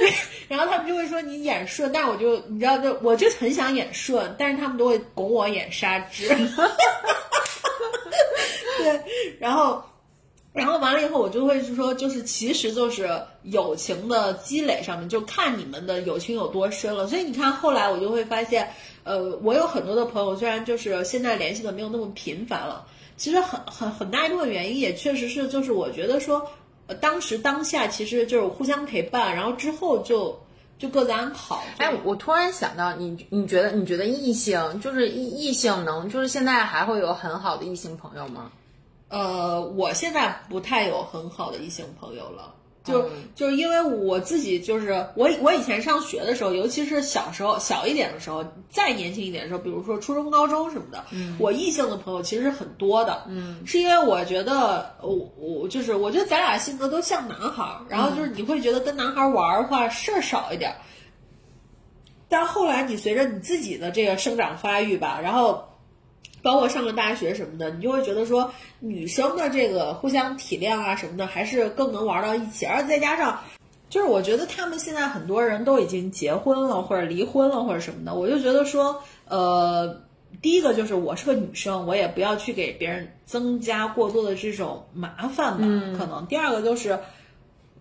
对。然后他们就会说你演顺，但是我就你知道，就我就很想演顺，但是他们都会拱我演沙织。对，然后。然后完了以后，我就会是说，就是其实就是友情的积累上面，就看你们的友情有多深了。所以你看，后来我就会发现，呃，我有很多的朋友，虽然就是现在联系的没有那么频繁了，其实很很很大一部分原因也确实是，就是我觉得说，呃，当时当下其实就是互相陪伴，然后之后就就各自安好。哎，我突然想到，你你觉得你觉得异性就是异异性能，就是现在还会有很好的异性朋友吗？呃，我现在不太有很好的异性朋友了。就就是因为我自己就是我我以前上学的时候，尤其是小时候小一点的时候，再年轻一点的时候，比如说初中、高中什么的，我异性的朋友其实是很多的。嗯，是因为我觉得我我就是我觉得咱俩性格都像男孩儿，然后就是你会觉得跟男孩玩的话事儿少一点。但后来你随着你自己的这个生长发育吧，然后。包括上了大学什么的，你就会觉得说女生的这个互相体谅啊什么的，还是更能玩到一起。而且再加上，就是我觉得他们现在很多人都已经结婚了或者离婚了或者什么的，我就觉得说，呃，第一个就是我是个女生，我也不要去给别人增加过多的这种麻烦吧。可能第二个就是，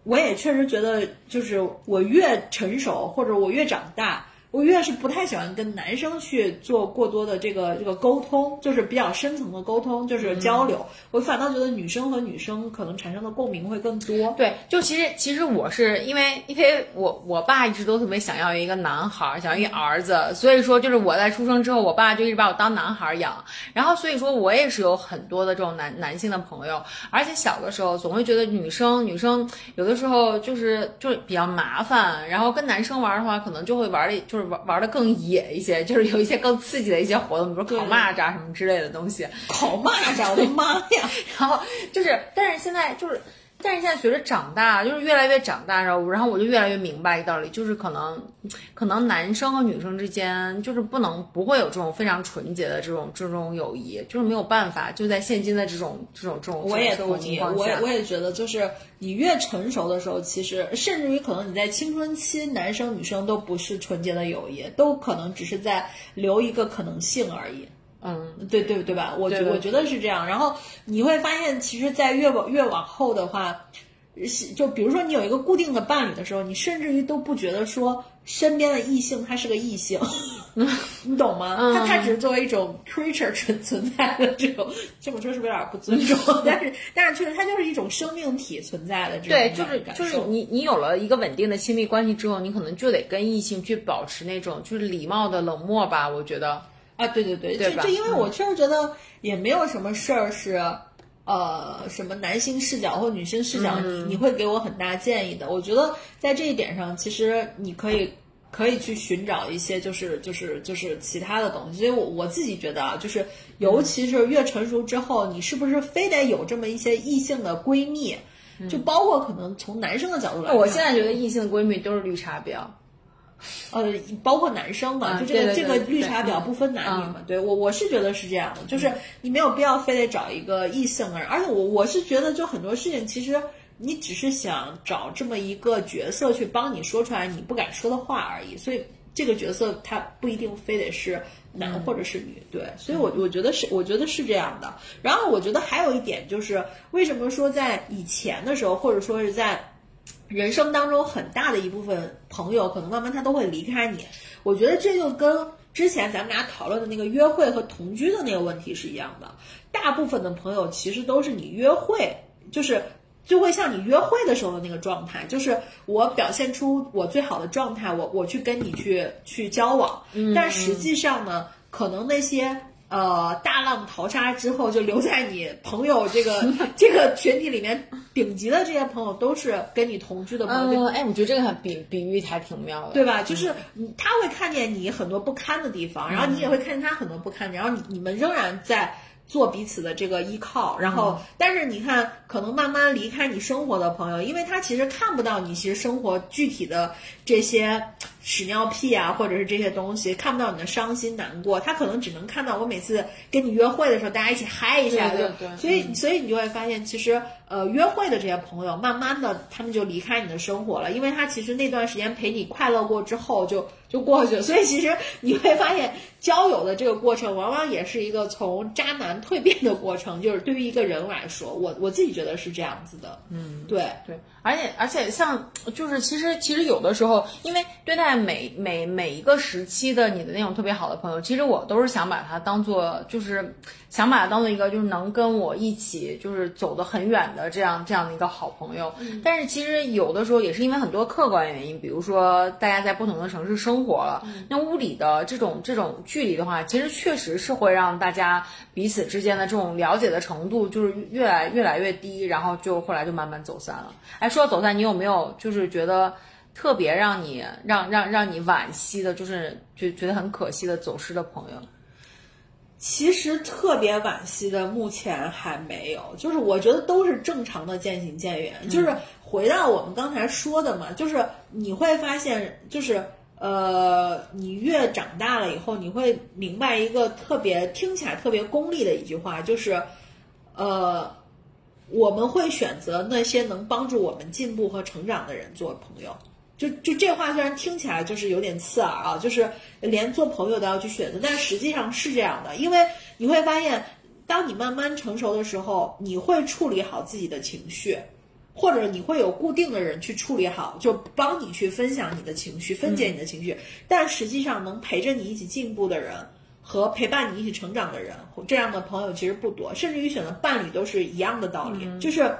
我也确实觉得，就是我越成熟或者我越长大。我越是不太喜欢跟男生去做过多的这个这个沟通，就是比较深层的沟通，就是交流。我反倒觉得女生和女生可能产生的共鸣会更多。对，就其实其实我是因为因为我我爸一直都特别想要一个男孩，想要一儿子，所以说就是我在出生之后，我爸就一直把我当男孩养。然后所以说我也是有很多的这种男男性的朋友，而且小的时候总会觉得女生女生有的时候就是就是比较麻烦，然后跟男生玩的话，可能就会玩的就是。玩玩的更野一些，就是有一些更刺激的一些活动，比如烤蚂蚱什么之类的东西。烤蚂蚱，我的妈呀！然后就是，但是现在就是。但是现在随着长大，就是越来越长大，然后然后我就越来越明白一个道理，就是可能，可能男生和女生之间就是不能不会有这种非常纯洁的这种这种友谊，就是没有办法，就在现今的这种这种这种我也同意，我也我也觉得，就是你越成熟的时候，其实甚至于可能你在青春期，男生女生都不是纯洁的友谊，都可能只是在留一个可能性而已。嗯，对对对吧？我觉我觉得是这样。然后你会发现，其实，在越往越往后的话，就比如说你有一个固定的伴侣的时候，你甚至于都不觉得说身边的异性他是个异性，你懂吗？他他只是作为一种 creature 存存在的这种，这么说是不是有点不尊重？但是但是确实，他就是一种生命体存在的这种对，就是就是你你有了一个稳定的亲密关系之后，你可能就得跟异性去保持那种就是礼貌的冷漠吧？我觉得。啊，对对对，就就因为我确实觉得也没有什么事儿是，呃，什么男性视角或女性视角，你你会给我很大建议的。我觉得在这一点上，其实你可以可以去寻找一些，就是就是就是其他的东西。所以我我自己觉得啊，就是尤其是越成熟之后，你是不是非得有这么一些异性的闺蜜？就包括可能从男生的角度来看，我现在觉得异性闺蜜都是绿茶婊。呃，包括男生嘛，就这个这个绿茶婊不分男女嘛，对我我是觉得是这样的，就是你没有必要非得找一个异性的人，而且我我是觉得就很多事情其实你只是想找这么一个角色去帮你说出来你不敢说的话而已，所以这个角色他不一定非得是男或者是女，对，所以我我觉得是我觉得是这样的。然后我觉得还有一点就是为什么说在以前的时候，或者说是在。人生当中很大的一部分朋友，可能慢慢他都会离开你。我觉得这就跟之前咱们俩讨论的那个约会和同居的那个问题是一样的。大部分的朋友其实都是你约会，就是就会像你约会的时候的那个状态，就是我表现出我最好的状态，我我去跟你去去交往。但实际上呢，可能那些。呃，大浪淘沙之后，就留在你朋友这个 这个群体里面，顶级的这些朋友都是跟你同居的朋友。哎，我觉得这个比比喻还挺妙的，对吧？就是他会看见你很多不堪的地方，然后你也会看见他很多不堪，然后你你们仍然在。做彼此的这个依靠，然后，但是你看，可能慢慢离开你生活的朋友，因为他其实看不到你其实生活具体的这些屎尿屁啊，或者是这些东西，看不到你的伤心难过，他可能只能看到我每次跟你约会的时候，大家一起嗨一下，对对。所以，所以你就会发现，其实，呃，约会的这些朋友，慢慢的他们就离开你的生活了，因为他其实那段时间陪你快乐过之后，就。就过去了。所以其实你会发现，交友的这个过程往往也是一个从渣男蜕变的过程。就是对于一个人来说，我我自己觉得是这样子的。嗯，对对，而且而且像就是其实其实有的时候，因为对待每每每一个时期的你的那种特别好的朋友，其实我都是想把它当做就是想把他当做一个就是能跟我一起就是走得很远的这样这样的一个好朋友。但是其实有的时候也是因为很多客观原因，比如说大家在不同的城市生活了，那物理的这种这种距离的话，其实确实是会让大家彼此之间的这种了解的程度就是越来越来越低，然后就后来就慢慢走散了。哎，说到走散，你有没有就是觉得特别让你让让让你惋惜的，就是就觉得很可惜的走失的朋友？其实特别惋惜的，目前还没有。就是我觉得都是正常的渐行渐远。就是回到我们刚才说的嘛，就是你会发现，就是呃，你越长大了以后，你会明白一个特别听起来特别功利的一句话，就是呃，我们会选择那些能帮助我们进步和成长的人做朋友。就就这话虽然听起来就是有点刺耳啊，就是连做朋友都要去选择，但实际上是这样的，因为你会发现，当你慢慢成熟的时候，你会处理好自己的情绪，或者你会有固定的人去处理好，就帮你去分享你的情绪，分解你的情绪。但实际上能陪着你一起进步的人和陪伴你一起成长的人，这样的朋友其实不多，甚至于选择伴侣都是一样的道理，就是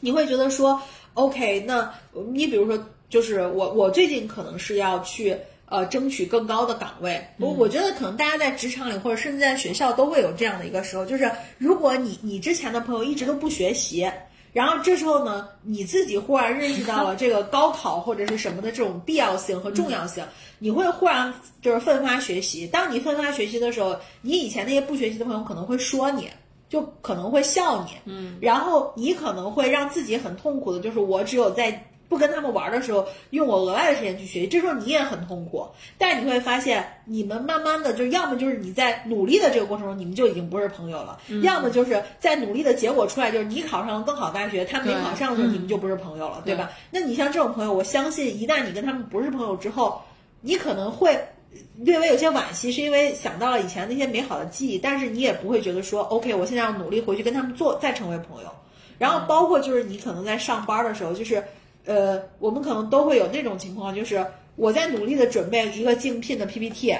你会觉得说，OK，那你比如说。就是我，我最近可能是要去呃争取更高的岗位。我我觉得可能大家在职场里或者甚至在学校都会有这样的一个时候，就是如果你你之前的朋友一直都不学习，然后这时候呢你自己忽然认识到了这个高考或者是什么的这种必要性和重要性，你会忽然就是奋发学习。当你奋发学习的时候，你以前那些不学习的朋友可能会说你，就可能会笑你，嗯，然后你可能会让自己很痛苦的，就是我只有在。不跟他们玩的时候，用我额外的时间去学习，这时候你也很痛苦。但是你会发现，你们慢慢的就要么就是你在努力的这个过程中，你们就已经不是朋友了；要么就是在努力的结果出来，就是你考上了更好大学，他没考上的时候，你们就不是朋友了，对吧？那你像这种朋友，我相信一旦你跟他们不是朋友之后，你可能会略微有些惋惜，是因为想到了以前那些美好的记忆，但是你也不会觉得说，OK，我现在要努力回去跟他们做，再成为朋友。然后包括就是你可能在上班的时候，就是。呃，我们可能都会有那种情况，就是我在努力的准备一个竞聘的 PPT，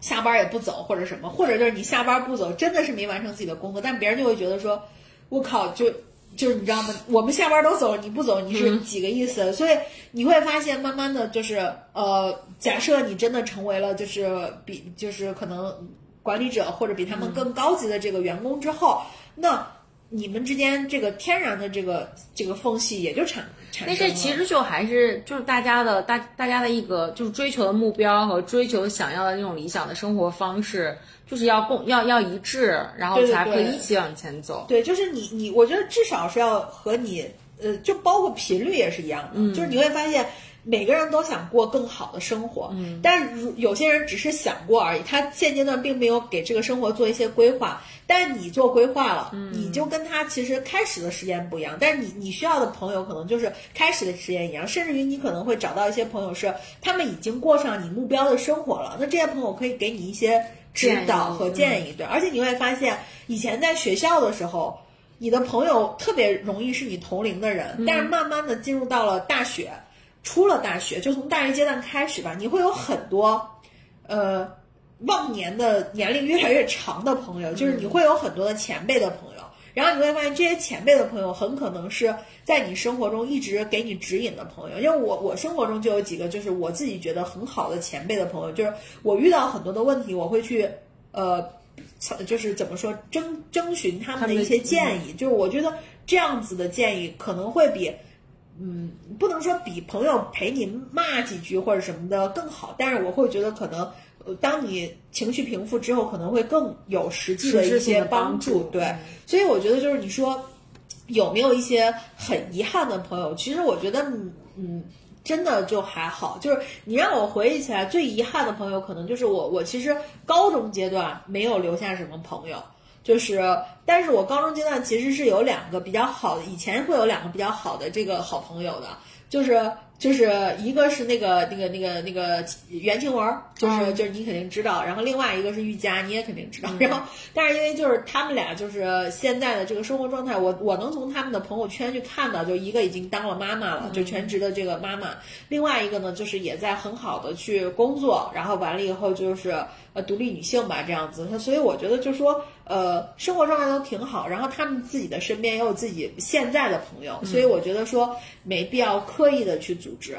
下班也不走或者什么，或者就是你下班不走，真的是没完成自己的工作，但别人就会觉得说，我靠，就就是你知道吗？我们下班都走了，你不走，你是几个意思？所以你会发现，慢慢的就是呃，假设你真的成为了就是比就是可能管理者或者比他们更高级的这个员工之后，那。你们之间这个天然的这个这个缝隙也就产。但是其实就还是就是大家的大大家的一个就是追求的目标和追求想要的那种理想的生活方式，就是要共要要一致，然后才可以一起往前走。对，就是你你，我觉得至少是要和你呃，就包括频率也是一样的，就是你会发现。每个人都想过更好的生活，嗯，但是有些人只是想过而已，他现阶段并没有给这个生活做一些规划。但你做规划了，你就跟他其实开始的时间不一样，但是你你需要的朋友可能就是开始的时间一样，甚至于你可能会找到一些朋友是他们已经过上你目标的生活了，那这些朋友可以给你一些指导和建议，对，而且你会发现以前在学校的时候，你的朋友特别容易是你同龄的人，但是慢慢的进入到了大学。出了大学，就从大学阶段开始吧，你会有很多，呃，忘年的年龄越来越长的朋友，就是你会有很多的前辈的朋友，然后你会发现这些前辈的朋友很可能是在你生活中一直给你指引的朋友，因为我我生活中就有几个就是我自己觉得很好的前辈的朋友，就是我遇到很多的问题，我会去呃，就是怎么说征征询他们的一些建议，就是我觉得这样子的建议可能会比。嗯，不能说比朋友陪你骂几句或者什么的更好，但是我会觉得可能，呃，当你情绪平复之后，可能会更有实际的一些帮助。对，所以我觉得就是你说有没有一些很遗憾的朋友？其实我觉得，嗯，真的就还好。就是你让我回忆起来最遗憾的朋友，可能就是我，我其实高中阶段没有留下什么朋友。就是，但是我高中阶段其实是有两个比较好的，以前会有两个比较好的这个好朋友的，就是就是一个是那个那个那个那个袁晴文，就是就是你肯定知道，然后另外一个是玉佳，你也肯定知道。然后但是因为就是他们俩就是现在的这个生活状态，我我能从他们的朋友圈去看到，就一个已经当了妈妈了，就全职的这个妈妈，另外一个呢就是也在很好的去工作，然后完了以后就是呃独立女性吧这样子。所以我觉得就说呃生活状态都挺好，然后他们自己的身边也有自己现在的朋友，所以我觉得说没必要刻意的去组织。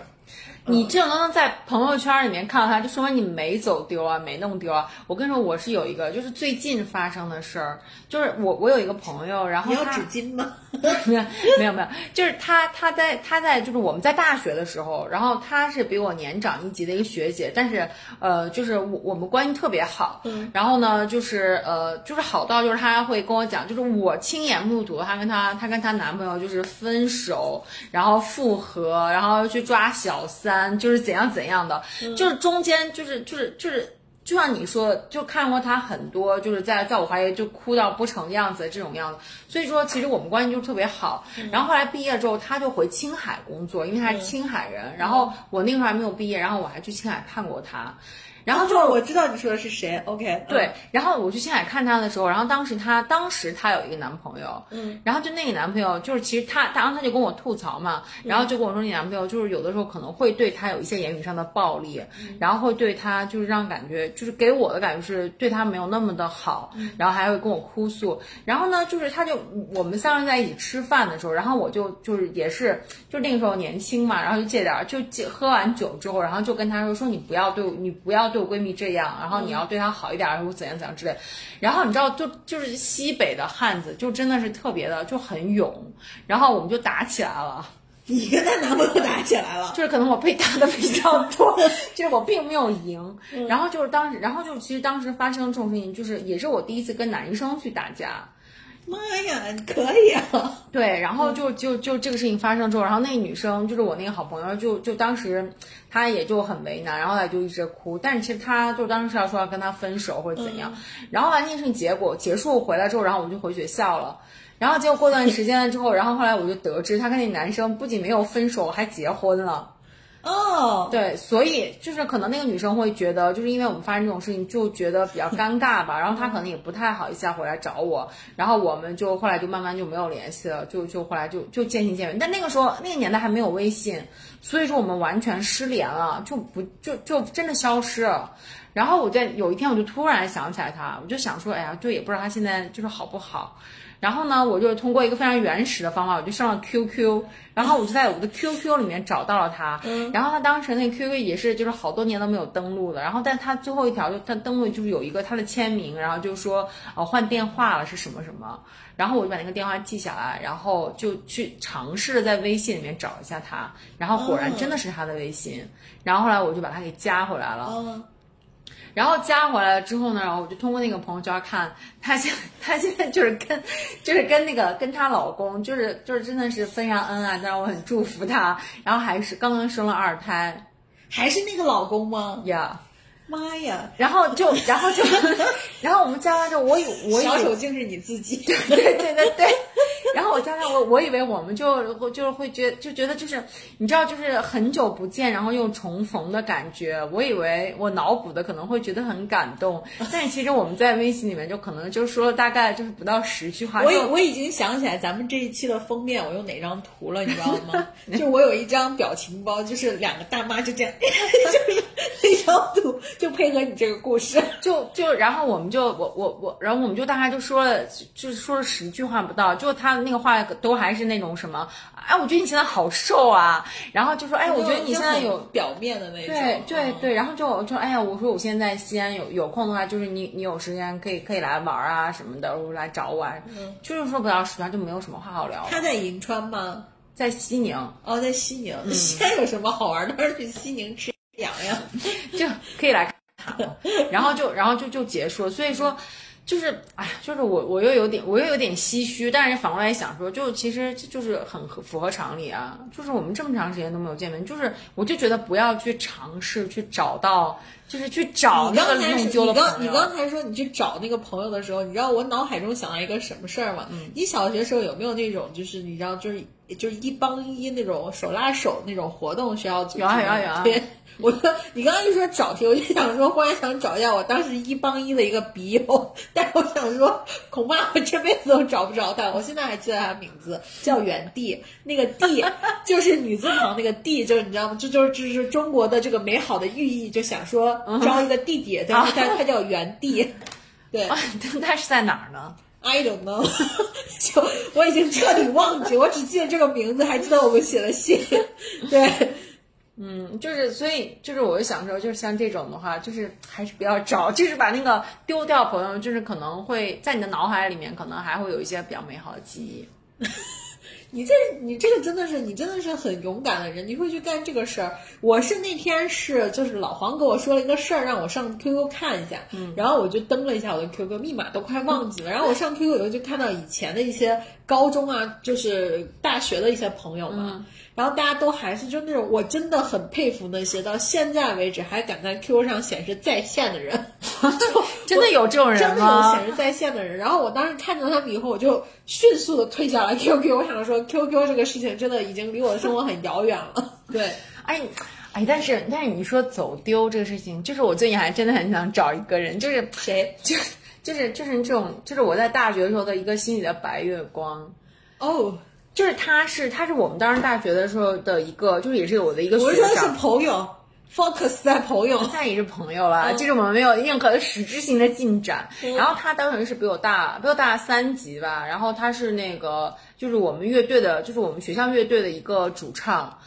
你这能在朋友圈里面看到他，就说明你没走丢啊，没弄丢啊。我跟你说，我是有一个，就是最近发生的事儿，就是我我有一个朋友，然后你有纸巾吗？没有没有没有，就是他他在他在就是我们在大学的时候，然后他是比我年长一级的一个学姐，但是呃就是我我们关系特别好，嗯，然后呢就是呃就是好到就是他会跟我讲，就是我亲眼目睹她跟她她跟她男朋友就是分手，然后复合，然后去抓小三，就是怎样怎样的，就是中间就是就是就是。就像你说，就看过他很多，就是在在我怀疑就哭到不成样子这种样子，所以说其实我们关系就特别好。然后后来毕业之后，他就回青海工作，因为他是青海人。然后我那个时候还没有毕业，然后我还去青海看过他。然后就哦我知道你说的是谁，OK？对，然后我去青海看他的时候，然后当时他当时他有一个男朋友，嗯，然后就那个男朋友就是其实他，然后他就跟我吐槽嘛，然后就跟我说，你男朋友就是有的时候可能会对他有一些言语上的暴力，然后会对他就是让感觉就是给我的感觉是对他没有那么的好，然后还会跟我哭诉，然后呢，就是他就我们三个人在一起吃饭的时候，然后我就就是也是就那个时候年轻嘛，然后就借点儿就借喝完酒之后，然后就跟他说说你不要对我你不要对我闺蜜这样，然后你要对她好一点，或者怎样怎样之类。然后你知道，就就是西北的汉子，就真的是特别的就很勇，然后我们就打起来了。你跟她男朋友打起来了，就是可能我被打的比较多，就是我并没有赢。然后就是当时，然后就其实当时发生这种事情，就是也是我第一次跟男生去打架。妈呀，可以啊！对，然后就就就这个事情发生之后，然后那个女生就是我那个好朋友，就就当时她也就很为难，然后她就一直哭，但是其实她就当时是要说要跟他分手或者怎样，然后完那事情结果结束回来之后，然后我们就回学校了。然后结果过段时间了之后，然后后来我就得知，她跟那男生不仅没有分手，还结婚了。哦，对，所以就是可能那个女生会觉得，就是因为我们发生这种事情，就觉得比较尴尬吧。然后她可能也不太好意思再回来找我，然后我们就后来就慢慢就没有联系了，就就后来就就渐行渐远。但那个时候那个年代还没有微信，所以说我们完全失联了，就不就就真的消失了。然后我在有一天我就突然想起来他，我就想说，哎呀，就，也不知道他现在就是好不好。然后呢，我就通过一个非常原始的方法，我就上了 QQ，然后我就在我的 QQ 里面找到了他。然后他当时那个 QQ 也是就是好多年都没有登录的，然后但他最后一条就他登录就是有一个他的签名，然后就说呃换电话了是什么什么，然后我就把那个电话记下来，然后就去尝试在微信里面找一下他，然后果然真的是他的微信，然后后来我就把他给加回来了。嗯，然后加回来了之后呢，然后我就通过那个朋友圈看，她现她现在就是跟就是跟那个跟她老公，就是就是真的是非常恩爱，但是我很祝福她，然后还是刚刚生了二胎。还是那个老公吗？呀妈呀，然后就然后就 然后我们加完之后，我有我以小为手竟是你自己。对对对对对，然后我加上我，我以为我们就我就是会觉就觉得就是你知道就是很久不见，然后又重逢的感觉。我以为我脑补的可能会觉得很感动，但是其实我们在微信里面就可能就说了大概就是不到十句话。我就我已经想起来咱们这一期的封面我用哪张图了，你知道吗？就我有一张表情包，就是两个大妈就这样，就是那张图就配合你这个故事。就就然后我们就我我我，然后我们就大概就说了，就是说了十句话不到，就他那个话都还是那种什么，哎，我觉得你现在好瘦啊，然后就说，哎，我觉得你现在有表面的那种。对对嗯对，然后就就哎呀，我说我现在西安有有空的话，就是你你有时间可以可以来玩啊什么的，我来找我啊，就是说不到十句话就没有什么话好聊。他在银川吗？在西宁哦，在西宁。嗯西安有什么好玩的？去西宁吃羊羊。就可以来看，然后就然后就就结束了。所以说，就是，哎呀，就是我，我又有点，我又有点唏嘘，但是反过来想说，就其实就是很合符合常理啊，就是我们这么长时间都没有见面，就是我就觉得不要去尝试去找到，就是去找你那个刚才是弄丢的你刚你。刚才说你去找那个朋友的时候，你知道我脑海中想到一个什么事儿吗？你小学时候有没有那种就是你知道就是就是一帮一那种手拉手那种活动需要组织有啊有啊有啊对，我说你刚刚一说找谁，我就想说，忽然想找一下我当时一帮一的一个笔友，但是我想说，恐怕我这辈子都找不着他。我现在还记得他的名字叫袁地，那个地 就是女字旁那个地，就是你知道吗？这就是这是中国的这个美好的寓意，就想说招一个弟弟，但是他他叫袁地，对。啊，他是在哪儿呢？I don't know，就我已经彻底忘记，我只记得这个名字，还记得我们写的信。对，嗯，就是所以就是我就想说，就是像这种的话，就是还是不要找，就是把那个丢掉朋友，就是可能会在你的脑海里面，可能还会有一些比较美好的记忆。你这你这个真的是你真的是很勇敢的人，你会去干这个事儿。我是那天是就是老黄给我说了一个事儿，让我上 QQ 看一下，嗯，然后我就登了一下我的 QQ 密码，都快忘记了。然后我上 QQ 以后就看到以前的一些高中啊，就是大学的一些朋友嘛。然后大家都还是就那种，我真的很佩服那些到现在为止还敢在 QQ 上显示在线的人，就 真的有这种人真的有？显示在线的人。然后我当时看到他们以后，我就迅速的退下了 QQ。我想说，QQ 这个事情真的已经离我的生活很遥远了。对，哎，哎，但是但是你说走丢这个事情，就是我最近还真的很想找一个人，就是谁？就就是就是这种，就是我在大学时候的一个心里的白月光。哦，就是他是他是我们当时大学的时候的一个，就是也是我的一个学我是说的是长，朋友，focus 在朋友。在也是朋友了，嗯就是我们没有任何的实质性的进展。嗯然后他当时是比我大，比我大三级吧。然后他是那个，就是我们乐队的，就是我们学校乐队的一个主唱。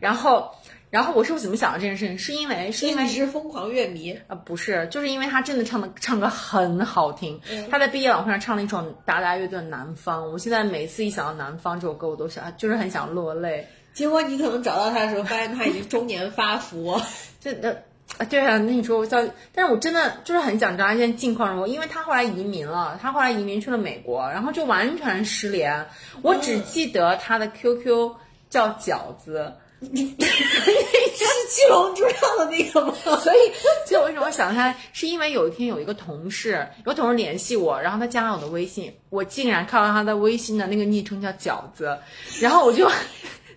然后，然后我是怎么想到这件事情？是因为是因为你是疯狂乐迷，啊，不是，就是因为他真的唱的唱歌很好听。嗯他在毕业晚会上唱了一首达达乐队的《南方》，我现在每次一想到《南方》这首歌，我都想就是很想落泪。结果你可能找到他的时候，发现他已经中年发福。这的啊，对啊，那你说我叫，但是我真的就是很想知道他现在近况如何，因为他后来移民了，他后来移民去了美国，然后就完全失联。我只记得他的 QQ 叫饺子，是七龙珠上的那个吗？所以，所以我为什么想他，是因为有一天有一个同事，有同事联系我，然后他加了我的微信，我竟然看到他的微信的那个昵称叫饺子，然后我就。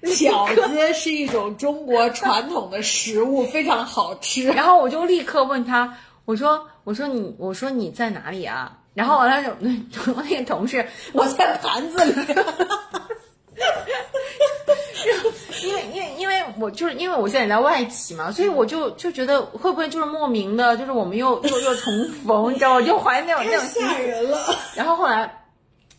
饺子是一种中国传统的食物，非常好吃。然后我就立刻问他，我说我说你我说你在哪里啊？然后完了就那那个同事，我在盘子里。因为因为因为我就是因为我现在也在外企嘛，所以我就就觉得会不会就是莫名的，就是我们又又又重逢，你知道吗？我就怀念我那太种心吓人了。然后后来，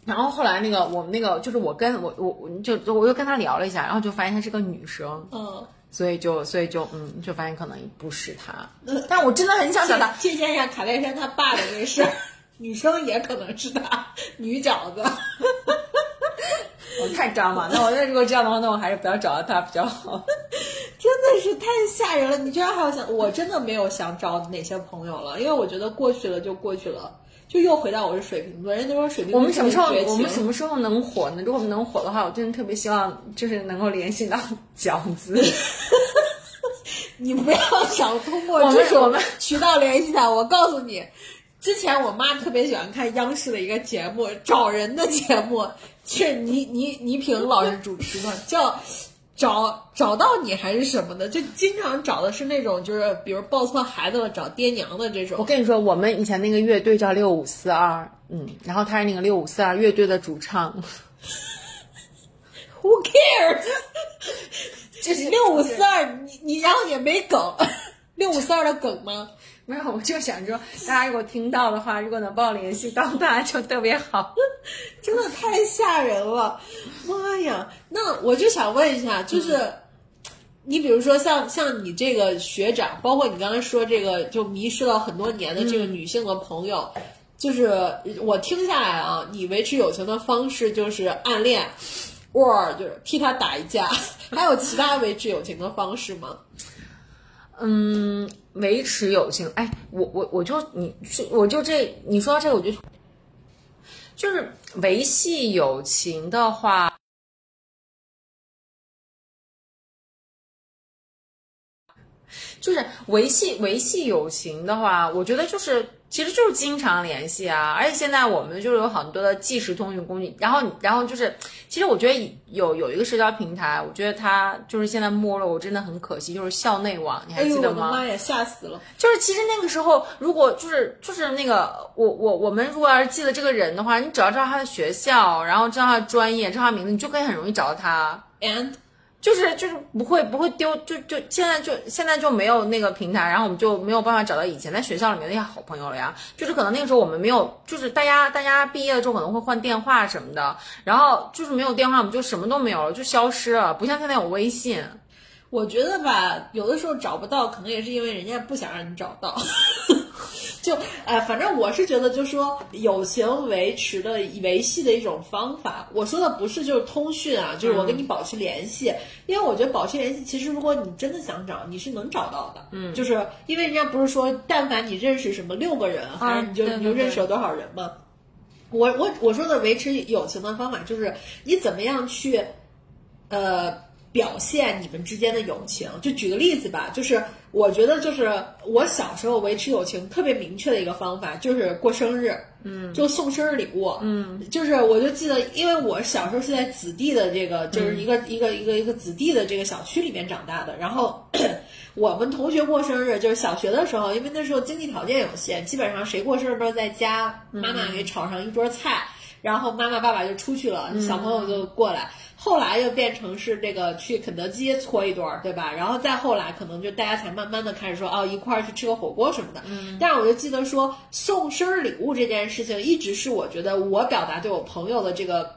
然后后来那个我们那个就是我跟我我我就就我又跟他聊了一下，然后就发现她是个女生，嗯，所以就所以就嗯就发现可能不是她，但我真的很想找她。借鉴一下卡戴珊她爸的这事儿，女生也可能是她女饺子。我太渣嘛，那我那如果这样的话，那我还是不要找到他比较好。真的是太吓人了！你居然还有想，我真的没有想找哪些朋友了，因为我觉得过去了就过去了，就又回到我是水瓶座，人家都说水瓶座我们什么时候我们什。么时候能火呢？如果我们能火的话，我真的特别希望就是能够联系到 饺子。你不要想通过我们这种我们渠道联系他，我告诉你，之前我妈特别喜欢看央视的一个节目，找人的节目，是倪倪倪萍老师主持的，叫。找找到你还是什么的，就经常找的是那种，就是比如抱错孩子了找爹娘的这种。我跟你说，我们以前那个乐队叫六五四二，嗯，然后他是那个六五四二乐队的主唱。Who cares？就是六五四二，你你然后也没梗，六五四二的梗吗？没有，我就想说，大家如果听到的话，如果能帮我联系到他，就特别好。真的太吓人了，妈呀！那我就想问一下，就是、你比如说像像你这个学长，包括你刚才说这个就迷失了很多年的这个女性的朋友，就是我听下来啊，你维持友情的方式就是暗恋，或者就是替他打一架，还有其他维持友情的方式吗？嗯，维持友情，哎，我我我就你我就这你说到这个，我就就是维系友情的话。就是维系维系友情的话，我觉得就是其实就是经常联系啊，而且现在我们就是有很多的即时通讯工具，然后然后就是其实我觉得有有一个社交平台，我觉得它就是现在没落，我真的很可惜，就是校内网，你还记得吗？哎呦我的妈呀，吓死了！就是其实那个时候，如果就是就是那个我我我们如果要是记得这个人的话，你只要知道他的学校，然后知道他的专业，知道他名字，你就可以很容易找到他。And 就是就是不会不会丢，就就现在就现在就没有那个平台，然后我们就没有办法找到以前在学校里面那些好朋友了呀。就是可能那个时候我们没有，就是大家大家毕业了之后可能会换电话什么的，然后就是没有电话，我们就什么都没有了，就消失了，不像现在有微信。我觉得吧，有的时候找不到，可能也是因为人家不想让你找到。就哎，反正我是觉得，就说友情维持的维系的一种方法。我说的不是就是通讯啊，就是我跟你保持联系，因为我觉得保持联系，其实如果你真的想找，你是能找到的。嗯，就是因为人家不是说，但凡你认识什么六个人，还是你就、你就认识了多少人嘛。我我我说的维持友情的方法，就是你怎么样去，呃，表现你们之间的友情。就举个例子吧，就是我觉得就是我小时候维持友情特别明确的一个方法，就是过生日，嗯，就送生日礼物，嗯，就是我就记得，因为我小时候是在子弟的这个，就是一个、一个一个一个子弟的这个小区里面长大的，然后。我们同学过生日，就是小学的时候，因为那时候经济条件有限，基本上谁过生日都是在家，妈妈给炒上一桌菜，然后妈妈爸爸就出去了，小朋友就过来。后来又变成是这个去肯德基搓一顿儿，对吧？然后再后来可能就大家才慢慢的开始说哦，一块儿去吃个火锅什么的。但是我就记得说送生日礼物这件事情，一直是我觉得我表达对我朋友的这个，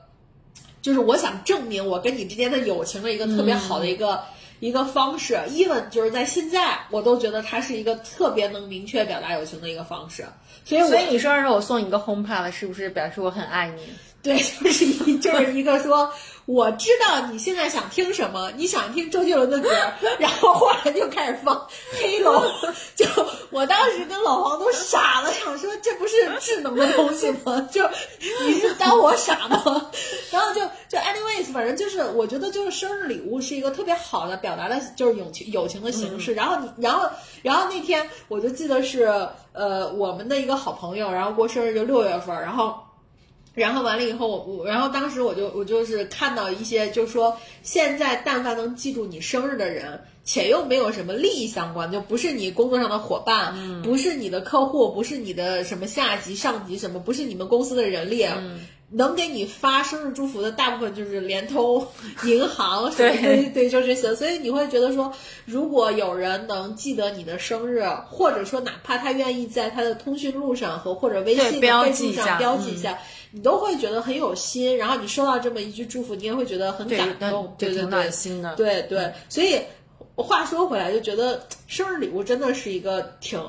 就是我想证明我跟你之间的友情的一个特别好的一个。一个方式，even 就是在现在，我都觉得它是一个特别能明确表达友情的一个方式。所以，所以你生日我送你一个 HomePod，是不是表示我很爱你？对，就是一就是一个说，我知道你现在想听什么，你想听周杰伦的歌，然后忽然就开始放黑龙，就我当时跟老黄都傻了，想说这不是智能的东西吗？就你是当我傻吗？然后就就 anyways，反正就是我觉得就是生日礼物是一个特别好的表达的，就是友情友情的形式。然后你，然后然后那天我就记得是呃我们的一个好朋友，然后过生日就六月份，然后。然后完了以后，我我然后当时我就我就是看到一些，就说现在但凡能记住你生日的人，且又没有什么利益相关，就不是你工作上的伙伴，不是你的客户，不是你的什么下级、上级什么，不是你们公司的人力，能给你发生日祝福的大部分就是联通、银行什么对对对，就这些。所以你会觉得说，如果有人能记得你的生日，或者说哪怕他愿意在他的通讯录上和或者微信备注上标记一嗯下。你都会觉得很有心，然后你收到这么一句祝福，你也会觉得很感动，对对挺暖对，心的。对对。所以话说回来，就觉得生日礼物真的是一个挺，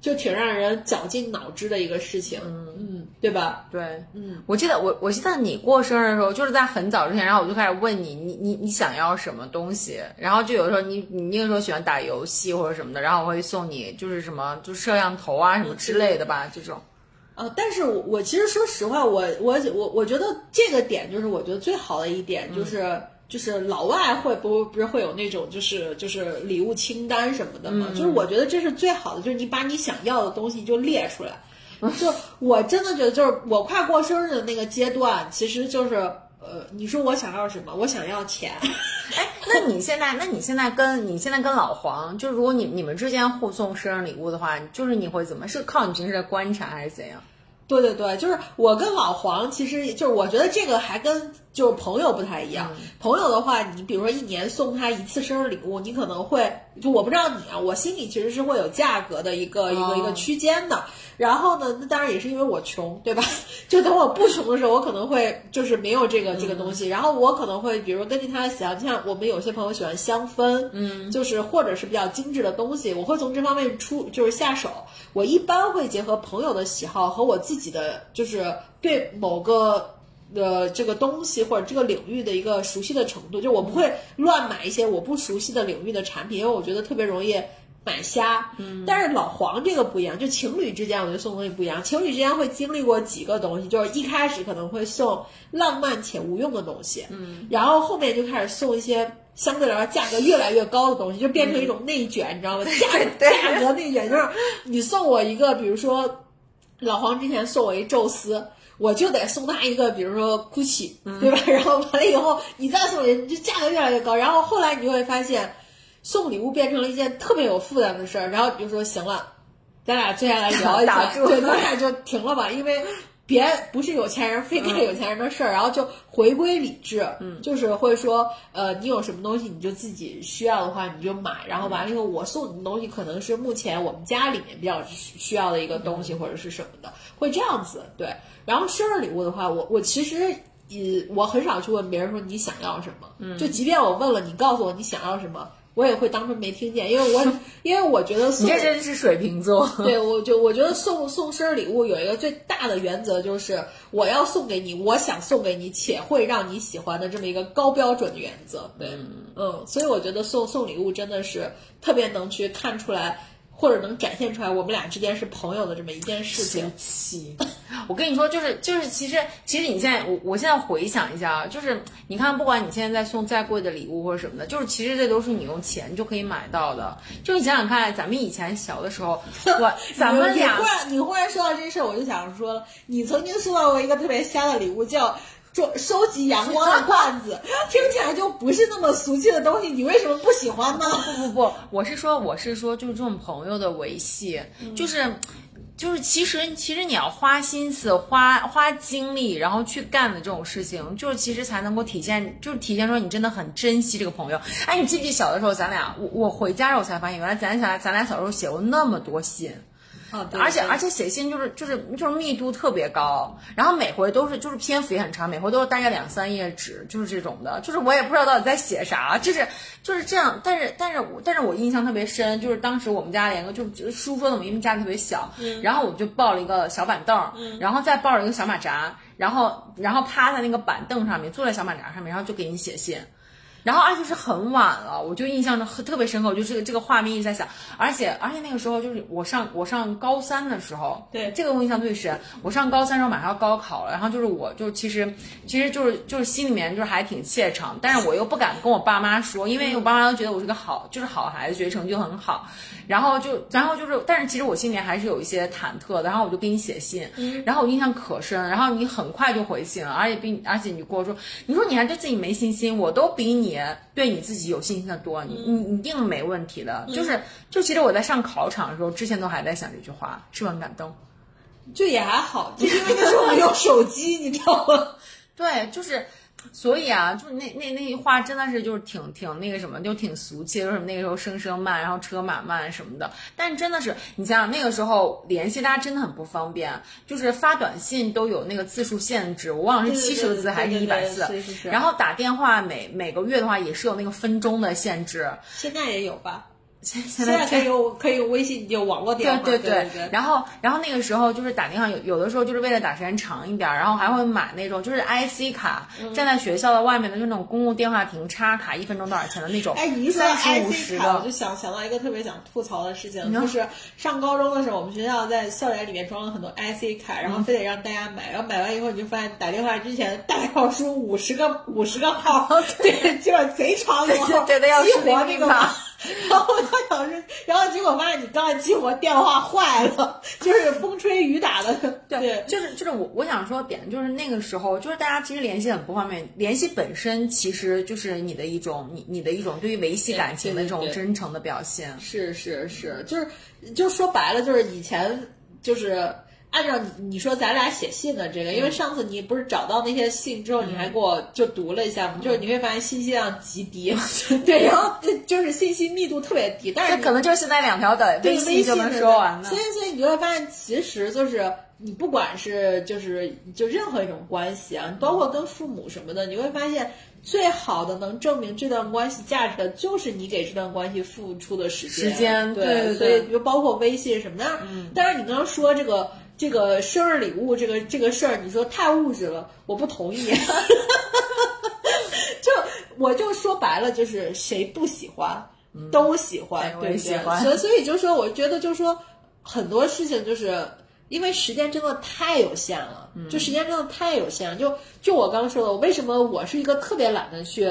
就挺让人绞尽脑汁的一个事情，嗯嗯，对吧？对，嗯，我记得我我记得你过生日的时候，就是在很早之前，然后我就开始问你，你你你想要什么东西，然后就有时候你你那个时候喜欢打游戏或者什么的，然后我会送你就是什么就摄像头啊什么之类的吧，这种。啊，但是我我其实说实话，我我我我觉得这个点就是我觉得最好的一点就是。就是老外会不不是会有那种就是就是礼物清单什么的吗？就是我觉得这是最好的，就是你把你想要的东西就列出来。就我真的觉得，就是我快过生日的那个阶段，其实就是呃，你说我想要什么？我想要钱。哎，那你现在，那你现在跟你现在跟老黄，就是如果你你们之间互送生日礼物的话，就是你会怎么？是靠你平时的观察还是怎样？对对对，就是我跟老黄，其实就是我觉得这个还跟就是朋友不太一样。朋友的话，你比如说一年送他一次生日礼物，你可能会就我不知道你啊，我心里其实是会有价格的一个、一个一个区间的。然后呢，那当然也是因为我穷，对吧？就等我不穷的时候，我可能会就是没有这个这个东西，然后我可能会比如根据他的喜好，就像我们有些朋友喜欢香氛，嗯，就是或者是比较精致的东西，我会从这方面出就是下手。我一般会结合朋友的喜好和我自己的就是对某个。呃，这个东西或者这个领域的一个熟悉的程度，就我不会乱买一些我不熟悉的领域的产品，因为我觉得特别容易买瞎，嗯，但是老黄这个不一样，就情侣之间我觉得送东西不一样，情侣之间会经历过几个东西，就是一开始可能会送浪漫且无用的东西，嗯，然后后面就开始送一些相对来说价格越来越高的东西，就变成一种内卷，你知道吗？价 价格内卷就是你送我一个，比如说老黄之前送我一宙斯。我就得送他一个，比如说 GUCCI，对吧？然后完了以后，你再送人，就价格越来越高。然后后来你就会发现，送礼物变成了一件特别有负担的事儿。然后比如说，行了，咱俩接下来聊一下，对，咱俩就停了吧，因为别不是有钱人非干有钱人的事儿。然后就回归理智，嗯，就是会说，呃，你有什么东西你就自己需要的话你就买。然后完了以后，我送你的东西可能是目前我们家里面比较需要的一个东西或者是什么的，会这样子，对。然后生日礼物的话，我我其实也我很少去问别人说你想要什么，嗯，就即便我问了，你告诉我你想要什么，我也会当成没听见，因为我 因为我觉得你这真是水瓶座，对我就我觉得送送生日礼物有一个最大的原则就是我要送给你，我想送给你且会让你喜欢的这么一个高标准的原则，对，嗯，所以我觉得送送礼物真的是特别能去看出来。或者能展现出来我们俩之间是朋友的这么一件事情。我跟你说，就是就是，其实其实你现在我我现在回想一下啊，就是你看，不管你现在在送再贵的礼物或者什么的，就是其实这都是你用钱就可以买到的。就你想想看，咱们以前小的时候，我咱们俩，你忽然你忽然说到这事儿，我就想说了，你曾经收到过一个特别瞎的礼物，叫。收收集阳光的罐子，听起来就不是那么俗气的东西，你为什么不喜欢呢？不不不，我是说，我是说，就是这种朋友的维系，就是，就是其实其实你要花心思、花花精力，然后去干的这种事情，就是其实才能够体现，就是体现出你真的很珍惜这个朋友。哎，你记不记小的时候，咱俩我我回家时候才发现，原来咱俩咱俩小时候写过那么多信。而且而且写信就是就是就是密度特别高，然后每回都是就是篇幅也很长，每回都是大概两三页纸，就是这种的，就是我也不知道到底在写啥，就是就是这样。但是但是但是我印象特别深，就是当时我们家连个就书桌的，因为家里特别小，然后我就抱了一个小板凳，然后再抱了一个小马扎，然后然后趴在那个板凳上面，坐在小马扎上面，然后就给你写信。然后而且是很晚了，我就印象中特别深刻，我就这个这个画面一直在想，而且而且那个时候就是我上我上高三的时候，对这个我印象最深。我上高三时候马上要高考了，然后就是我就其实其实就是就是心里面就是还挺怯场，但是我又不敢跟我爸妈说，因为我爸妈都觉得我是个好就是好孩子，学习成绩很好。然后就然后就是，但是其实我心里面还是有一些忐忑的。然后我就给你写信，然后我印象可深，然后你很快就回信了，而且并而且你跟我说，你说你还对自己没信心，我都比你对你自己有信心的多，你你一定没问题的。就是，就其实我在上考场的时候，之前都还在想这句话，是不是很感动？就也还好，就因为那时候没有手机，你知道吗？对，就是。所以啊，就是那那那句话真的是就是挺挺那个什么，就挺俗气，就是那个时候声声慢，然后车马慢什么的。但真的是，你想想那个时候联系大家真的很不方便，就是发短信都有那个字数限制，我忘了是七十个字还是一百字。然后打电话每每个月的话也是有那个分钟的限制。现在也有吧？现在可以用可以用微信就网络电话，对对对。然后然后那个时候就是打电话，有有的时候就是为了打时间长一点，然后还会买那种就是 IC 卡，站在学校的外面的就那种公共电话亭插卡，一分钟多少钱的那种。哎，你一说 IC 卡，我就想想到一个特别想吐槽的事情，就是上高中的时候，我们学校在校园里面装了很多 IC 卡，然后非得让大家买，然后买完以后你就发现打电话之前大概要输五十个五十个号，对，就贼长，对对，要激活那个码。然后他想是，然后结果发现你刚才激活电话坏了，就是风吹雨打的。对，就是就是我我想说点就是那个时候，就是大家其实联系很不方便，联系本身其实就是你的一种你你的一种对于维系感情的这种真诚的表现。是是是，就是就说白了，就是以前就是。按照你你说咱俩写信的这个，因为上次你不是找到那些信之后，你还给我就读了一下嘛，就是你会发现信息量极低，对，然后就是信息密度特别低，但是可能就是现在两条短微信就能说完了所以所以你就会发现，其实就是你不管是就是就任何一种关系啊，包括跟父母什么的，你会发现最好的能证明这段关系价值的，就是你给这段关系付出的时间。时间对，所以就包括微信什么的。嗯，但是你刚刚说这个。这个生日礼物，这个这个事儿，你说太物质了，我不同意。就我就说白了，就是谁不喜欢？都喜欢，对喜欢所以所以就说，我觉得就说很多事情就是。因为时间真的太有限了，嗯就时间真的太有限了。就就我刚说的，为什么我是一个特别懒得去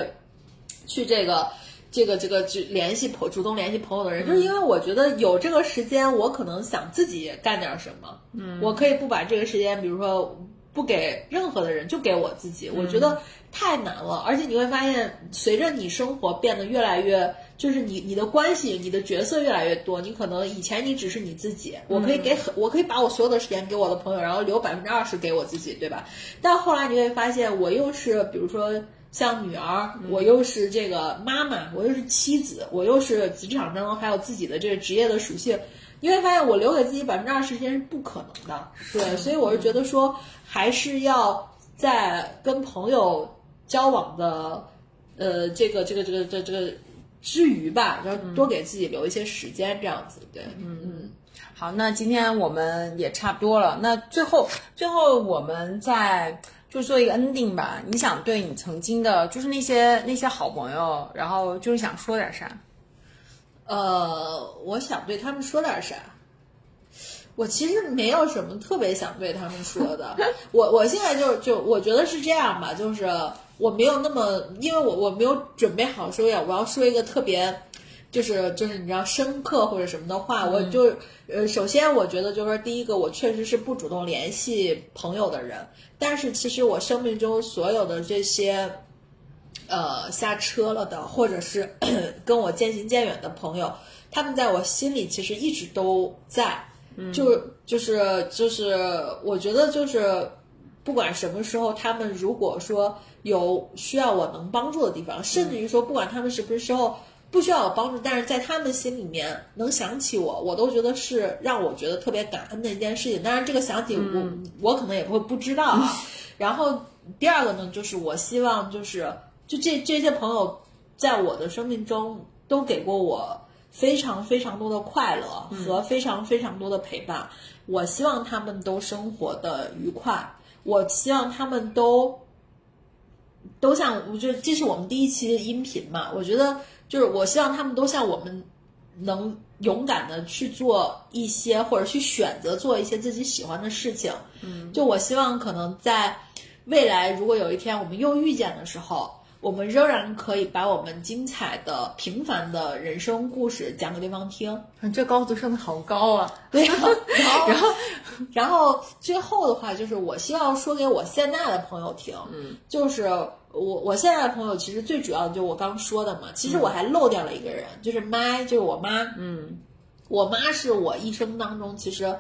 去这个这个这个去联系朋主动联系朋友的人，就是因为我觉得有这个时间，我可能想自己干点什么，嗯，我可以不把这个时间，比如说不给任何的人，就给我自己，我觉得太难了。而且你会发现，随着你生活变得越来越，就是你你的关系、你的角色越来越多，你可能以前你只是你自己，我可以给很，我可以把我所有的时间给我的朋友，然后留百分之二十给我自己，对吧？但后来你会发现，我又是比如说像女儿，我又是这个妈妈，我又是妻子，我又是职场当中还有自己的这个职业的属性。你会发现，我留给自己百分之二十时间是不可能的，对，所以我是觉得说，还是要在跟朋友交往的，呃，这个这个这个这个这个之余吧，要多给自己留一些时间，这样子，对，嗯嗯。好，那今天我们也差不多了。那最后，最后我们再就做一个 ending 吧。你想对你曾经的，就是那些那些好朋友，然后就是想说点啥？呃，我想对他们说点啥？我其实没有什么特别想对他们说的。我我现在就就我觉得是这样吧，就是我没有那么，因为我我没有准备好说呀，我要说一个特别。就是就是你知道深刻或者什么的话，我就呃，首先我觉得就是说第一个，我确实是不主动联系朋友的人，但是其实我生命中所有的这些呃下车了的，或者是 跟我渐行渐远的朋友，他们在我心里其实一直都在，就就是就是我觉得就是不管什么时候，他们如果说有需要我能帮助的地方，甚至于说不管他们什么时候。不需要我帮助，但是在他们心里面能想起我，我都觉得是让我觉得特别感恩的一件事情。当然，这个想起我，我可能也会不知道啊。然后第二个呢，就是我希望就是就这这些朋友在我的生命中都给过我非常非常多的快乐和非常非常多的陪伴。我希望他们都生活的愉快，我希望他们都都像我觉得这是我们第一期的音频嘛，我觉得。就是我希望他们都像我们，能勇敢的去做一些或者去选择做一些自己喜欢的事情。嗯，就我希望可能在未来，如果有一天我们又遇见的时候，我们仍然可以把我们精彩的平凡的人生故事讲给对方听。这高度升的好高啊！对，然后然后然后最后的话就是我希望说给我现在的朋友听，嗯，就是。我我现在的朋友其实最主要的就是我刚说的嘛，其实我还漏掉了一个人，就是麦，就是我妈。嗯，我妈是我一生当中其实，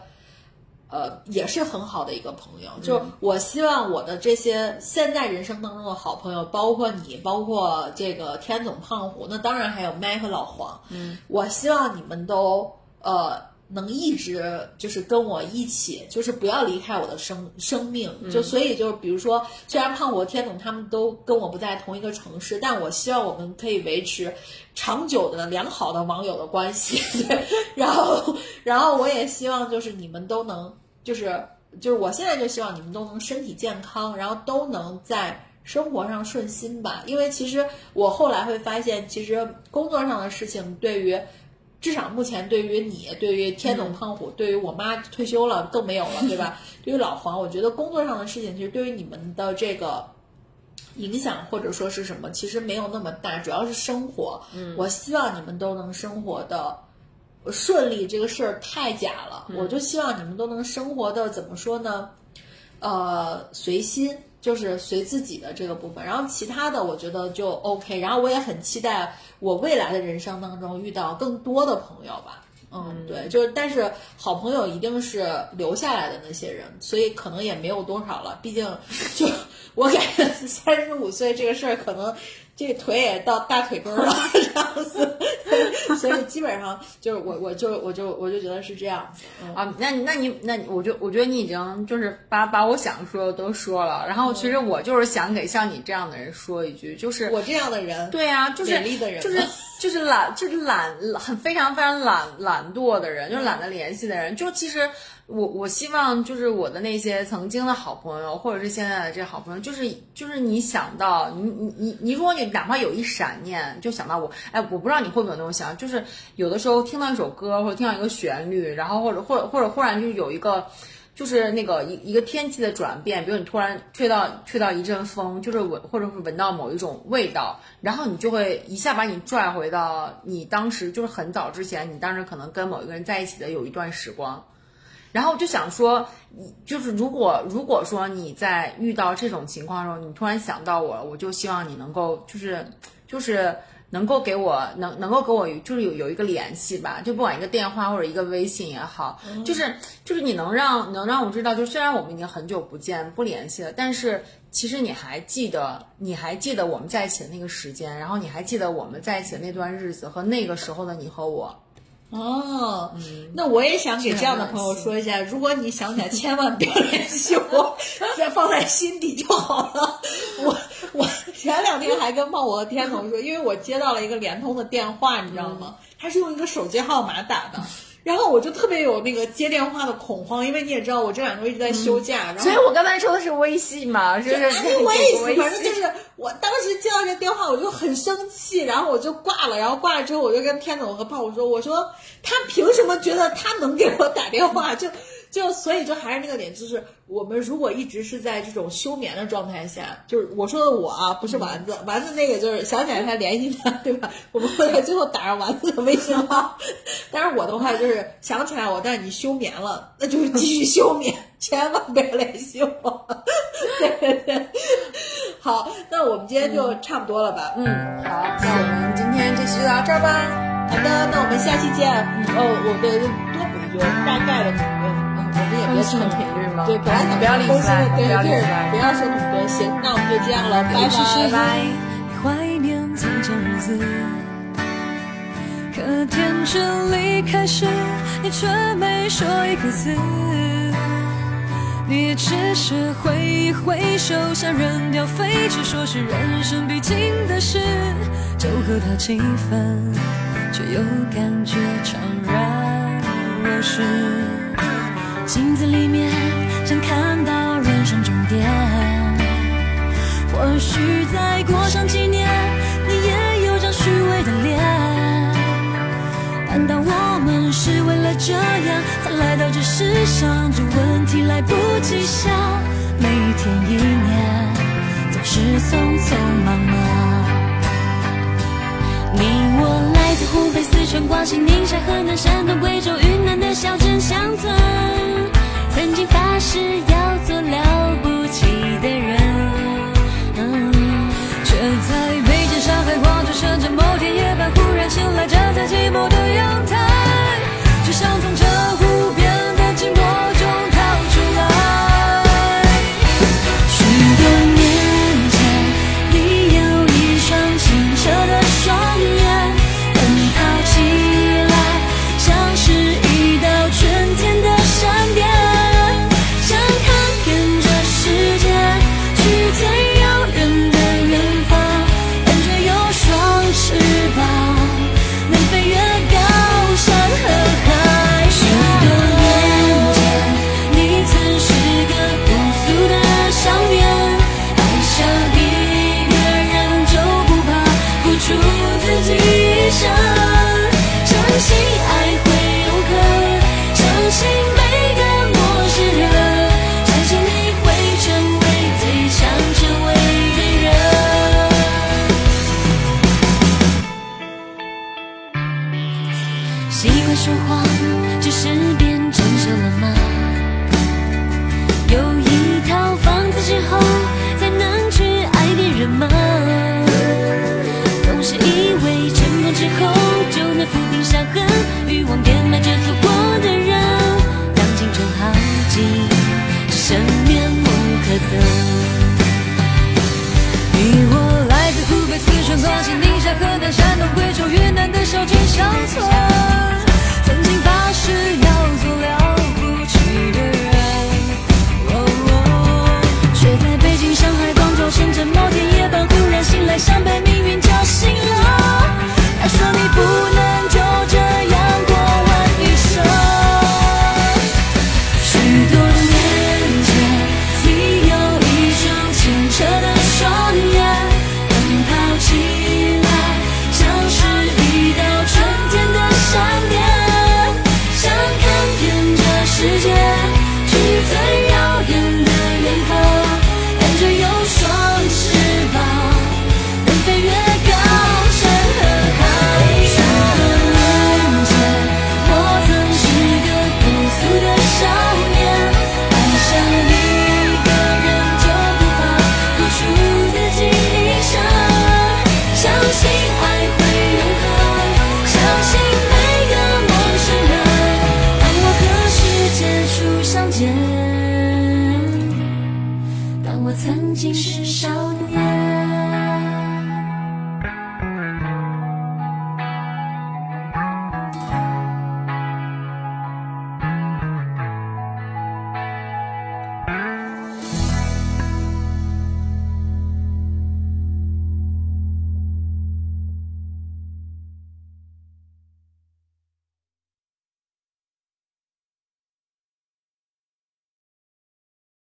呃，也是很好的一个朋友。就是我希望我的这些现在人生当中的好朋友，包括你，包括这个天总胖虎，那当然还有麦和老黄。嗯，我希望你们都呃。能一直就是跟我一起，就是不要离开我的生生命。就所以就是，比如说，虽然胖虎、天总他们都跟我不在同一个城市，但我希望我们可以维持长久的良好的网友的关系。对，然后，然后我也希望就是你们都能，就是就是我现在就希望你们都能身体健康，然后都能在生活上顺心吧。因为其实我后来会发现，其实工作上的事情对于。至少目前，对于你，对于天总胖虎，对于我妈退休了更没有了，对吧？对于老黄，我觉得工作上的事情，其实对于你们的这个影响或者说是什么，其实没有那么大，主要是生活。嗯，我希望你们都能生活的顺利，这个事儿太假了。我就希望你们都能生活的怎么说呢？呃，随心。就是随自己的这个部分，然后其他的我觉得就 OK，然后我也很期待我未来的人生当中遇到更多的朋友吧。嗯，对，就是但是好朋友一定是留下来的那些人，所以可能也没有多少了。毕竟就 我感觉三十五岁这个事儿，可能这腿也到大腿根儿了这样子，所以基本上就是我我就我就我就觉得是这样子。嗯、啊，那那你那我就我觉得你已经就是把把我想说的都说了，然后其实我就是想给像你这样的人说一句，就是我这样的人，对呀、就是的人就是 就是懒，就是懒，很非常非常懒懒惰的人，就是懒得联系的人。就其实我我希望就是我的那些曾经的好朋友，或者是现在的这好朋友，就是就是你想到你你你你，如果你哪怕有一闪念就想到我，哎，我不知道你会不会有那种想，就是有的时候听到一首歌或者听到一个旋律，然后或者或者或者忽然就是有一个。就是那个一一个天气的转变，比如你突然吹到吹到一阵风，就是闻或者是闻到某一种味道，然后你就会一下把你拽回到你当时就是很早之前，你当时可能跟某一个人在一起的有一段时光，然后就想说，就是如果如果说你在遇到这种情况的时候，你突然想到我，我就希望你能够就是就是。能够给我能能够给我就是有有一个联系吧，就不管一个电话或者一个微信也好，就是就是你能让能让我知道，就虽然我们已经很久不见不联系了，但是其实你还记得你还记得我们在一起的那个时间，然后你还记得我们在一起的那段日子和那个时候的你和我。哦，那我也想给这样的朋友说一下，如果你想起来，千万别联系我，再放在心底就好了。我我前两天还跟冒我和天童说，因为我接到了一个联通的电话，你知道吗？他是用一个手机号码打的。然后我就特别有那个接电话的恐慌，因为你也知道我这两周一直在休假，然后所以我刚才说的是微信嘛，是不是？微信，反正就是我当时接到这电话，我就很生气，然后我就挂了，然后挂了之后，我就跟天总和胖虎说，我说他凭什么觉得他能给我打电话？就。就所以就还是那个点，就是我们如果一直是在这种休眠的状态下，就是我说的我啊，不是丸子，丸子那个就是想起来他联系他，对吧？我们会在最后打上丸子的微信号。但是我的话就是想起来我，但是你休眠了，那就是继续休眠，千万不要联系我。对对对，好，那我们今天就差不多了吧？嗯，好，那我们今天这期就到这儿吧。好的，那我们下期见。嗯哦，我的多补一句，大概的嗯。我们也别成频率吗？对，本来想不要理对对对，不要说那么多。行，那我们就这样了，拜拜。拜。怀念从前日子，可天真离开时，你却没说一个字。你只是挥一挥手，像扔掉废纸，说是人生必经的事，就和他气氛，却又感觉怅然若失。镜子里面想看到人生终点，或许再过上几年，你也有张虚伪的脸。难道我们是为了这样才来到这世上？这问题来不及想，每一天一年总是匆匆忙忙。你我来自湖北、四川、广西、宁夏、河南、山东、贵州、云南的小镇乡村。曾经发誓要做了不起的人，却在北京、上海、广州、深圳某天夜半忽然醒来，站在寂寞的阳台，